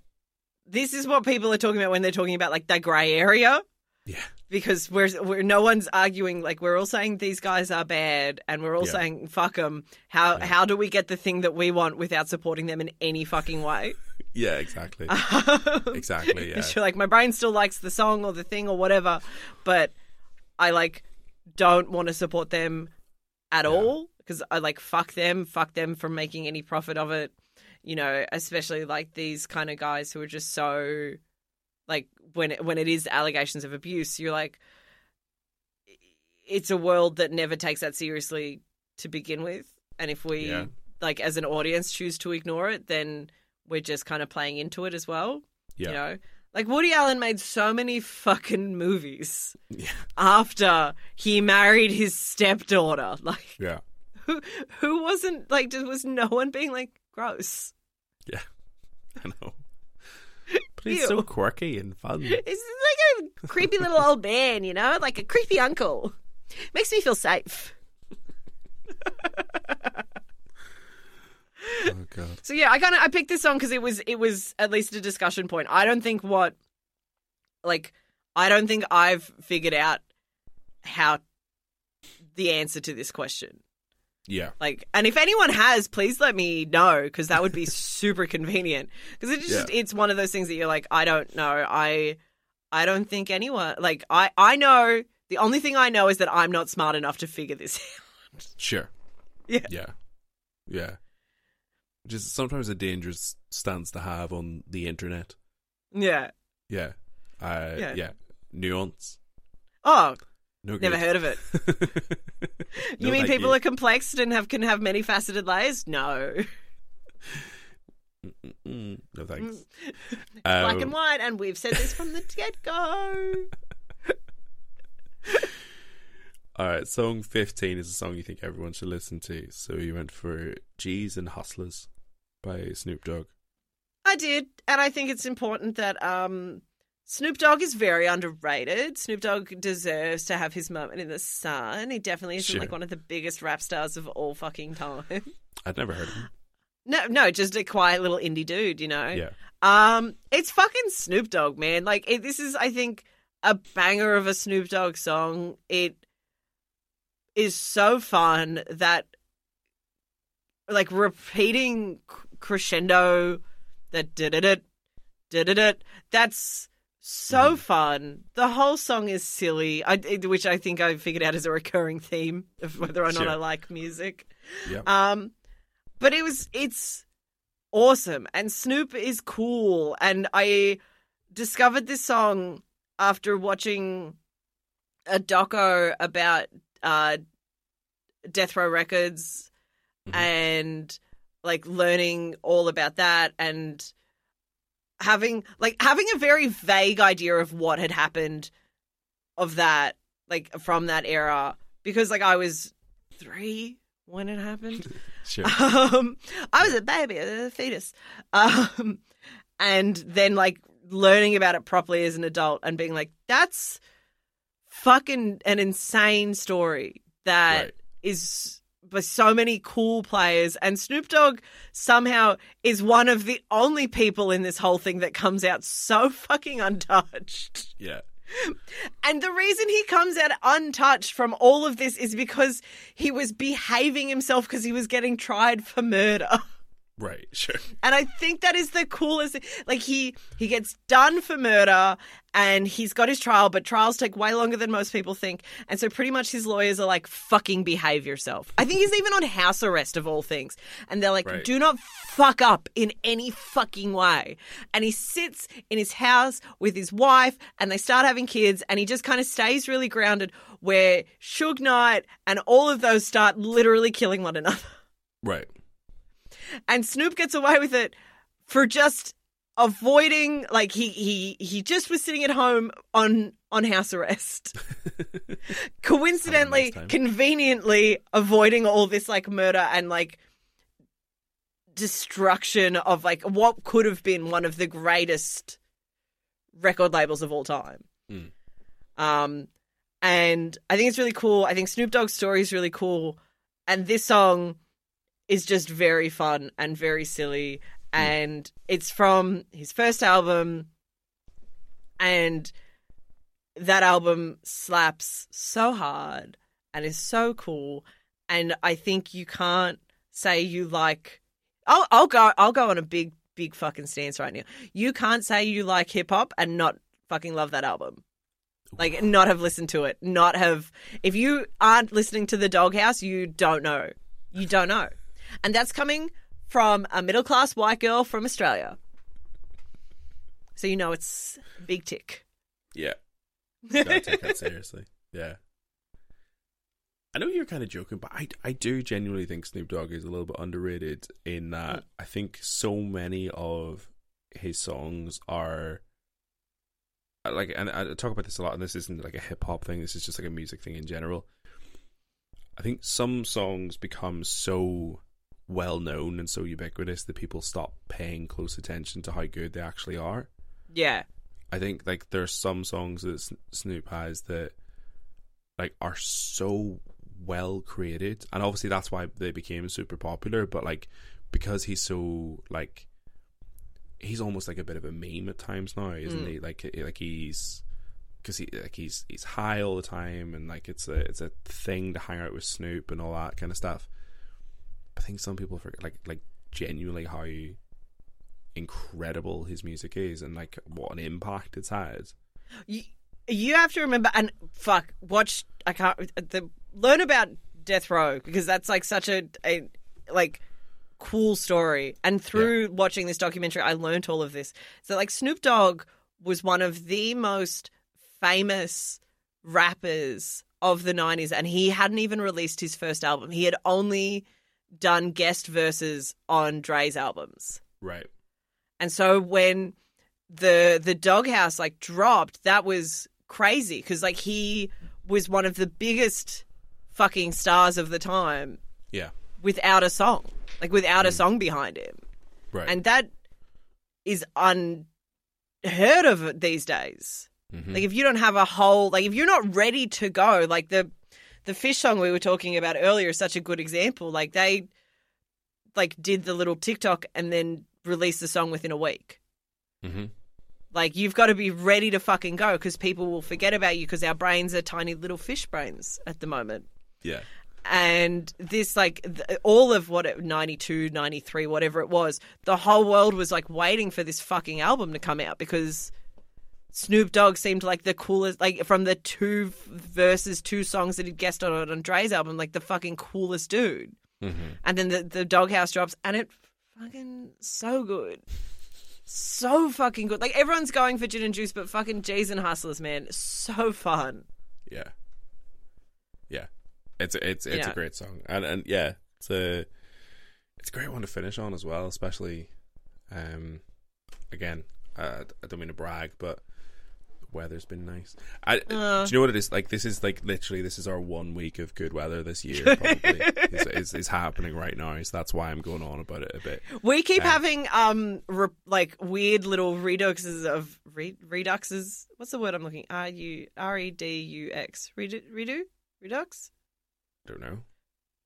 This is what people are talking about when they're talking about like the grey area. yeah, because we're we're no one's arguing like we're all saying these guys are bad and we're all Yeah. saying fuck them how Yeah. how do we get the thing that we want without supporting them in any fucking way [LAUGHS] yeah, exactly, [LAUGHS] exactly. Yeah, you're like my brain still likes the song or the thing or whatever but I like don't want to support them at all because I like fuck them fuck them from making any profit of it you know especially like these kind of guys who are just so like when it, when it is allegations of abuse you're like it's a world that never takes that seriously to begin with. And if we Yeah. like as an audience choose to ignore it then we're just kind of playing into it as well yeah, you know? Like Woody Allen made so many fucking movies [LAUGHS] yeah, after he married his stepdaughter. [LAUGHS] Like yeah, who who wasn't like just was no one being like gross. Yeah. [LAUGHS] I know. But he's so quirky and fun. [LAUGHS] It's like a creepy little old man, you know, like a creepy uncle. Makes me feel safe. [LAUGHS] Oh god. So yeah, I kind of I picked this song because it was it was at least a discussion point. I don't think what like I don't think I've figured out how the answer to this question. Yeah, Like, and if anyone has, please let me know because that would be [LAUGHS] super convenient. Because it's just it's one of those things that you're like, I don't know, I I don't think anyone like I I know the only thing I know is that I'm not smart enough to figure this [LAUGHS] out. sure. Yeah. yeah, yeah. Just sometimes a dangerous stance to have on the internet. Yeah. Yeah, uh, Yeah. yeah. Nuance. Oh, No, never heard of it. [LAUGHS] No, you mean thank people are complex and have can have many faceted layers? No. No thanks. Black Um, and white, and we've said this from the [LAUGHS] get go. All right, song fifteen is a song you think everyone should listen to. So you went for "G's and Hustlers" by Snoop Dogg. I did, and I think it's important that um, Snoop Dogg is very underrated. Snoop Dogg deserves to have his moment in the sun. He definitely isn't Sure. like one of the biggest rap stars of all fucking time. [LAUGHS] I'd never heard of him. No, no, just a quiet little indie dude, you know. Yeah, Um, it's fucking Snoop Dogg, man. Like it, this is, I think, a banger of a Snoop Dogg song. It is so fun that, like, repeating crescendo, that did it, did it. That's so fun. The whole song is silly, I, which I think I figured out as a recurring theme of whether or not Sure. I like music. yeah, Um, but it was it's awesome, and Snoop is cool, and I discovered this song after watching a doco about uh, Death Row Records, Mhm. and like learning all about that, and having like having a very vague idea of what had happened of that, like from that era, because like I was three when it happened. [LAUGHS] sure. [LAUGHS] Um, I was a baby, a fetus. Um, and then like learning about it properly as an adult and being like, that's fucking an insane story that Right. is by so many cool players and Snoop Dogg somehow is one of the only people in this whole thing that comes out so fucking untouched. Yeah. And the reason he comes out untouched from all of this is because he was behaving himself because he was getting tried for murder. [LAUGHS] Right. [LAUGHS] Sure. And I think that is the coolest. Like he he gets done for murder, and he's got his trial, but trials take way longer than most people think. And so pretty much his lawyers are like, "Fucking behave yourself." I think he's even on house arrest of all things, and they're like, Right. "Do not fuck up in any fucking way." And he sits in his house with his wife, and they start having kids, and he just kind of stays really grounded. Where Suge Knight and all of those start literally killing one another Right. And Snoop gets away with it for just avoiding like he he he just was sitting at home on on house arrest. [LAUGHS] Coincidentally nice conveniently avoiding all this like murder and like destruction of like what could have been one of the greatest record labels of all time. Mm. um and i think it's really cool. I think snoop dogg's story is really cool. And this song is just very fun and very silly. Hmm. And it's from his first album. And that album slaps so hard and is so cool. And i think you can't say you like i'll, I'll go i'll go on a big big fucking stance right now. You can't say you like hip-hop and not fucking love that album. Like not have listened to it. Not have if you aren't listening to the doghouse you don't know. You don't know and that's coming from a middle class white girl from australia so you know it's big tick Yeah. [LAUGHS] Gotta take that seriously. Yeah. I know you're kind of joking, but I, I do genuinely think Snoop Dogg is a little bit underrated in that I think so many of his songs are uh, like, and I talk about this a lot, and this isn't like a hip hop thing. This is just like a music thing in general. I think some songs become so well known and so ubiquitous that people stop paying close attention to how good they actually are. yeah I think like there's some songs that Sn- Snoop has that like are so well created, and obviously that's why they became super popular. But like because he's so like he's almost like a bit of a meme at times now, isn't Mm. he? Like like he's because he like he's he's high all the time, and like it's a it's a thing to hang out with Snoop and all that kind of stuff. I think some people forget like like genuinely how incredible his music is and like what an impact it's had. you, you have to remember and fuck watch i can't the learn about death row because that's like such a, a like cool story. And through watching this documentary i learned all of this. So like snoop dogg was one of the most famous rappers of the 90s and he hadn't even released his first album. He had only done guest verses on dre's albums Right. and so when the the doghouse like dropped, that was crazy because like he was one of the biggest fucking stars of the time Yeah. without a song, like without a song behind him, Right. and that is unheard of these days. Mhm. Like if you don't have a whole, like if you're not ready to go, like the the fish song we were talking about earlier is such a good example. Like they like did the little TikTok and then released the song within a week. Mhm. Like you've got to be ready to fucking go because people will forget about you because our brains are tiny little fish brains at the moment. Yeah. And this, like, th- all of what, it, 92, 93, whatever it was, the whole world was like waiting for this fucking album to come out because Snoop Dogg seemed like the coolest, like, from the two verses, two songs that he'd guest on on Dre's album, like the fucking coolest dude. Mhm. And then the, the Doghouse drops, and it fucking so good. So fucking good. Like, everyone's going for gin and juice, but fucking G's and Hustlers, man. So fun. Yeah. Yeah. It's a, it's it's Yeah. a great song. And and yeah, it's a it's a great one to finish on as well, especially um again, uh, I don't mean to brag, but weather's been nice. I, Uh. do you know what it is? Like this is like literally this is our one week of good weather this year. [LAUGHS] Probably is, is, is happening right now. So that's why I'm going on about it a bit. We keep Yeah. having um re- like weird little reduxes of re- reduxes. What's the word I'm looking? At? R U R E D U X. Redu redo redux. I don't know.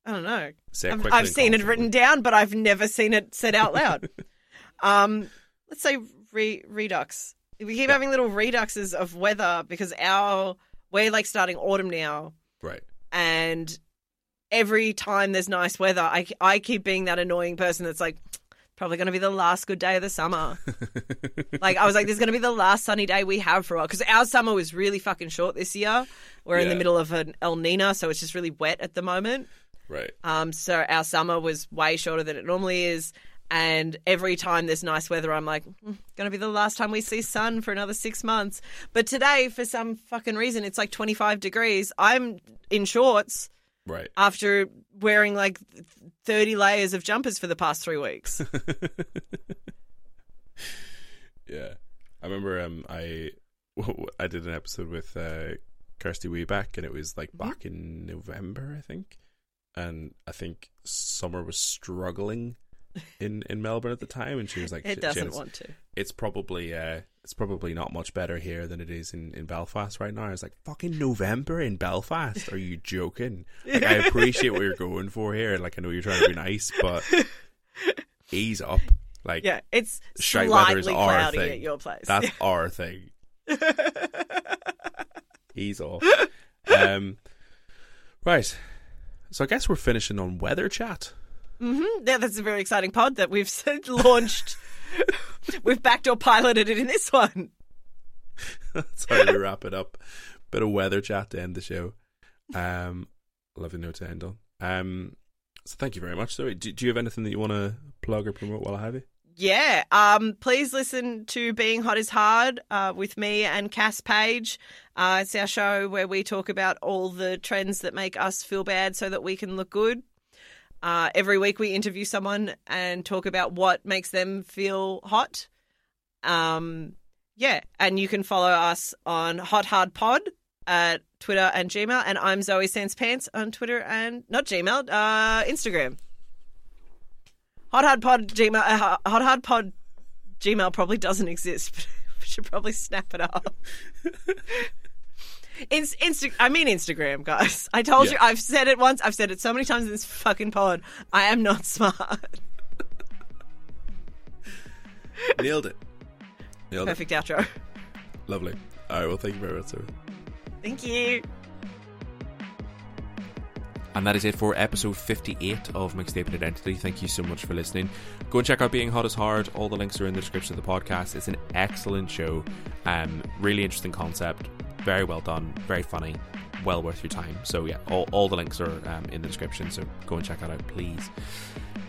I don't know. I've, I've seen it written down, but I've never seen it said out loud. [LAUGHS] um, let's say re- redux. We keep Yeah. having little reduxes of weather because our we're like starting autumn now, Right. and every time there's nice weather, I I keep being that annoying person that's like. Probably going to be the last good day of the summer. [LAUGHS] like I was like, "This is going to be the last sunny day we have for a while." Because our summer was really fucking short this year. We're in the middle of an El Nino, so it's just really wet at the moment. right. Um, so our summer was way shorter than it normally is. And every time there's nice weather, I'm like, mm, going to be the last time we see sun for another six months. But today, for some fucking reason, it's like 25 degrees. I'm in shorts Right. after wearing like 30 layers of jumpers for the past three weeks. [LAUGHS] Yeah, I remember. Um, I [LAUGHS] I did an episode with uh, Kirsty Weeback, and it was like Mm-hmm. back in November, I think. And I think Summer was struggling in in Melbourne at the time, and she was like, it "Shit, doesn't it's, want to. it's probably uh, it's probably not much better here than it is in, in Belfast right now." I was like, "Fucking November in Belfast? Are you joking?" Like, I [LAUGHS] appreciate what you're going for here. Like, I know you're trying to be nice, but ease up. Like, Yeah, it's Shite weather is slightly our cloudy thing. at your place. That's [LAUGHS] our thing. He's off. [LAUGHS] Um, right. So I guess we're finishing on weather chat. Hmm Yeah, that's a very exciting pod that we've [LAUGHS] launched. we've backdoor piloted it in this one. [LAUGHS] That's how we wrap it up. Bit of weather chat to end the show. Um, lovely note to end on. Um, so thank you very much. So, do, do you have anything that you want to plug or promote while I have you? Yeah. Um, please listen to Being Hot is Hard uh, with me and Cass Page. Uh, it's our show where we talk about all the trends that make us feel bad so that we can look good. Uh, every week we interview someone and talk about what makes them feel hot. Um, yeah. And you can follow us on Hot Hard Pod at Twitter and Gmail. And I'm Zoe Sans Pants on Twitter and not Gmail, uh, Instagram. Hot Hard Pod Gmail. Uh, Hot Hard Pod Gmail probably doesn't exist, [LAUGHS] but we should probably snap it up. [LAUGHS] Inst- Insta- I mean Instagram, guys. I told Yeah. you. I've said it once. I've said it so many times in this fucking pod. I am not smart. Nailed it. Nailed Perfect outro. Lovely. All right. Well, thank you very much, sir. Thank you. And that is it for episode 58 of Mixtaping Identity. Thank you so much for listening. Go and check out Being Hot is Hard. All the links are in the description of the podcast. It's an excellent show. Um, really interesting concept. Very well done. Very funny. Well worth your time. So, yeah, all, all the links are um, in the description. So, go and check that out, please.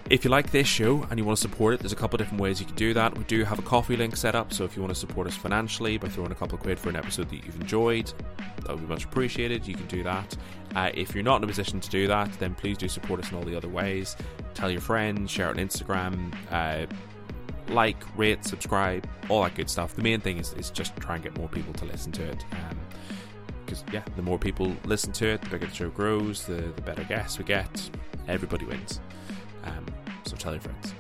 If you like this show and you want to support it, there's a couple of different ways you can do that. We do have a Ko-Fi link set up, so if you want to support us financially by throwing a couple of quid for an episode that you've enjoyed, that would be much appreciated. You can do that. Uh, if you're not in a position to do that, then please do support us in all the other ways. Tell your friends, share it on Instagram, uh, like, rate, subscribe, all that good stuff. The main thing is, is just try and get more people to listen to it. Um, because yeah, the more people listen to it, the bigger the show grows, the, the better guests we get. Everybody wins. Um, so tell your friends.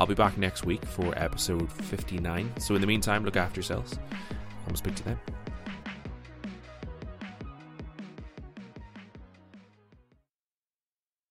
I'll be back next week for episode 59. So in the meantime, look after yourselves. I'm speak to them.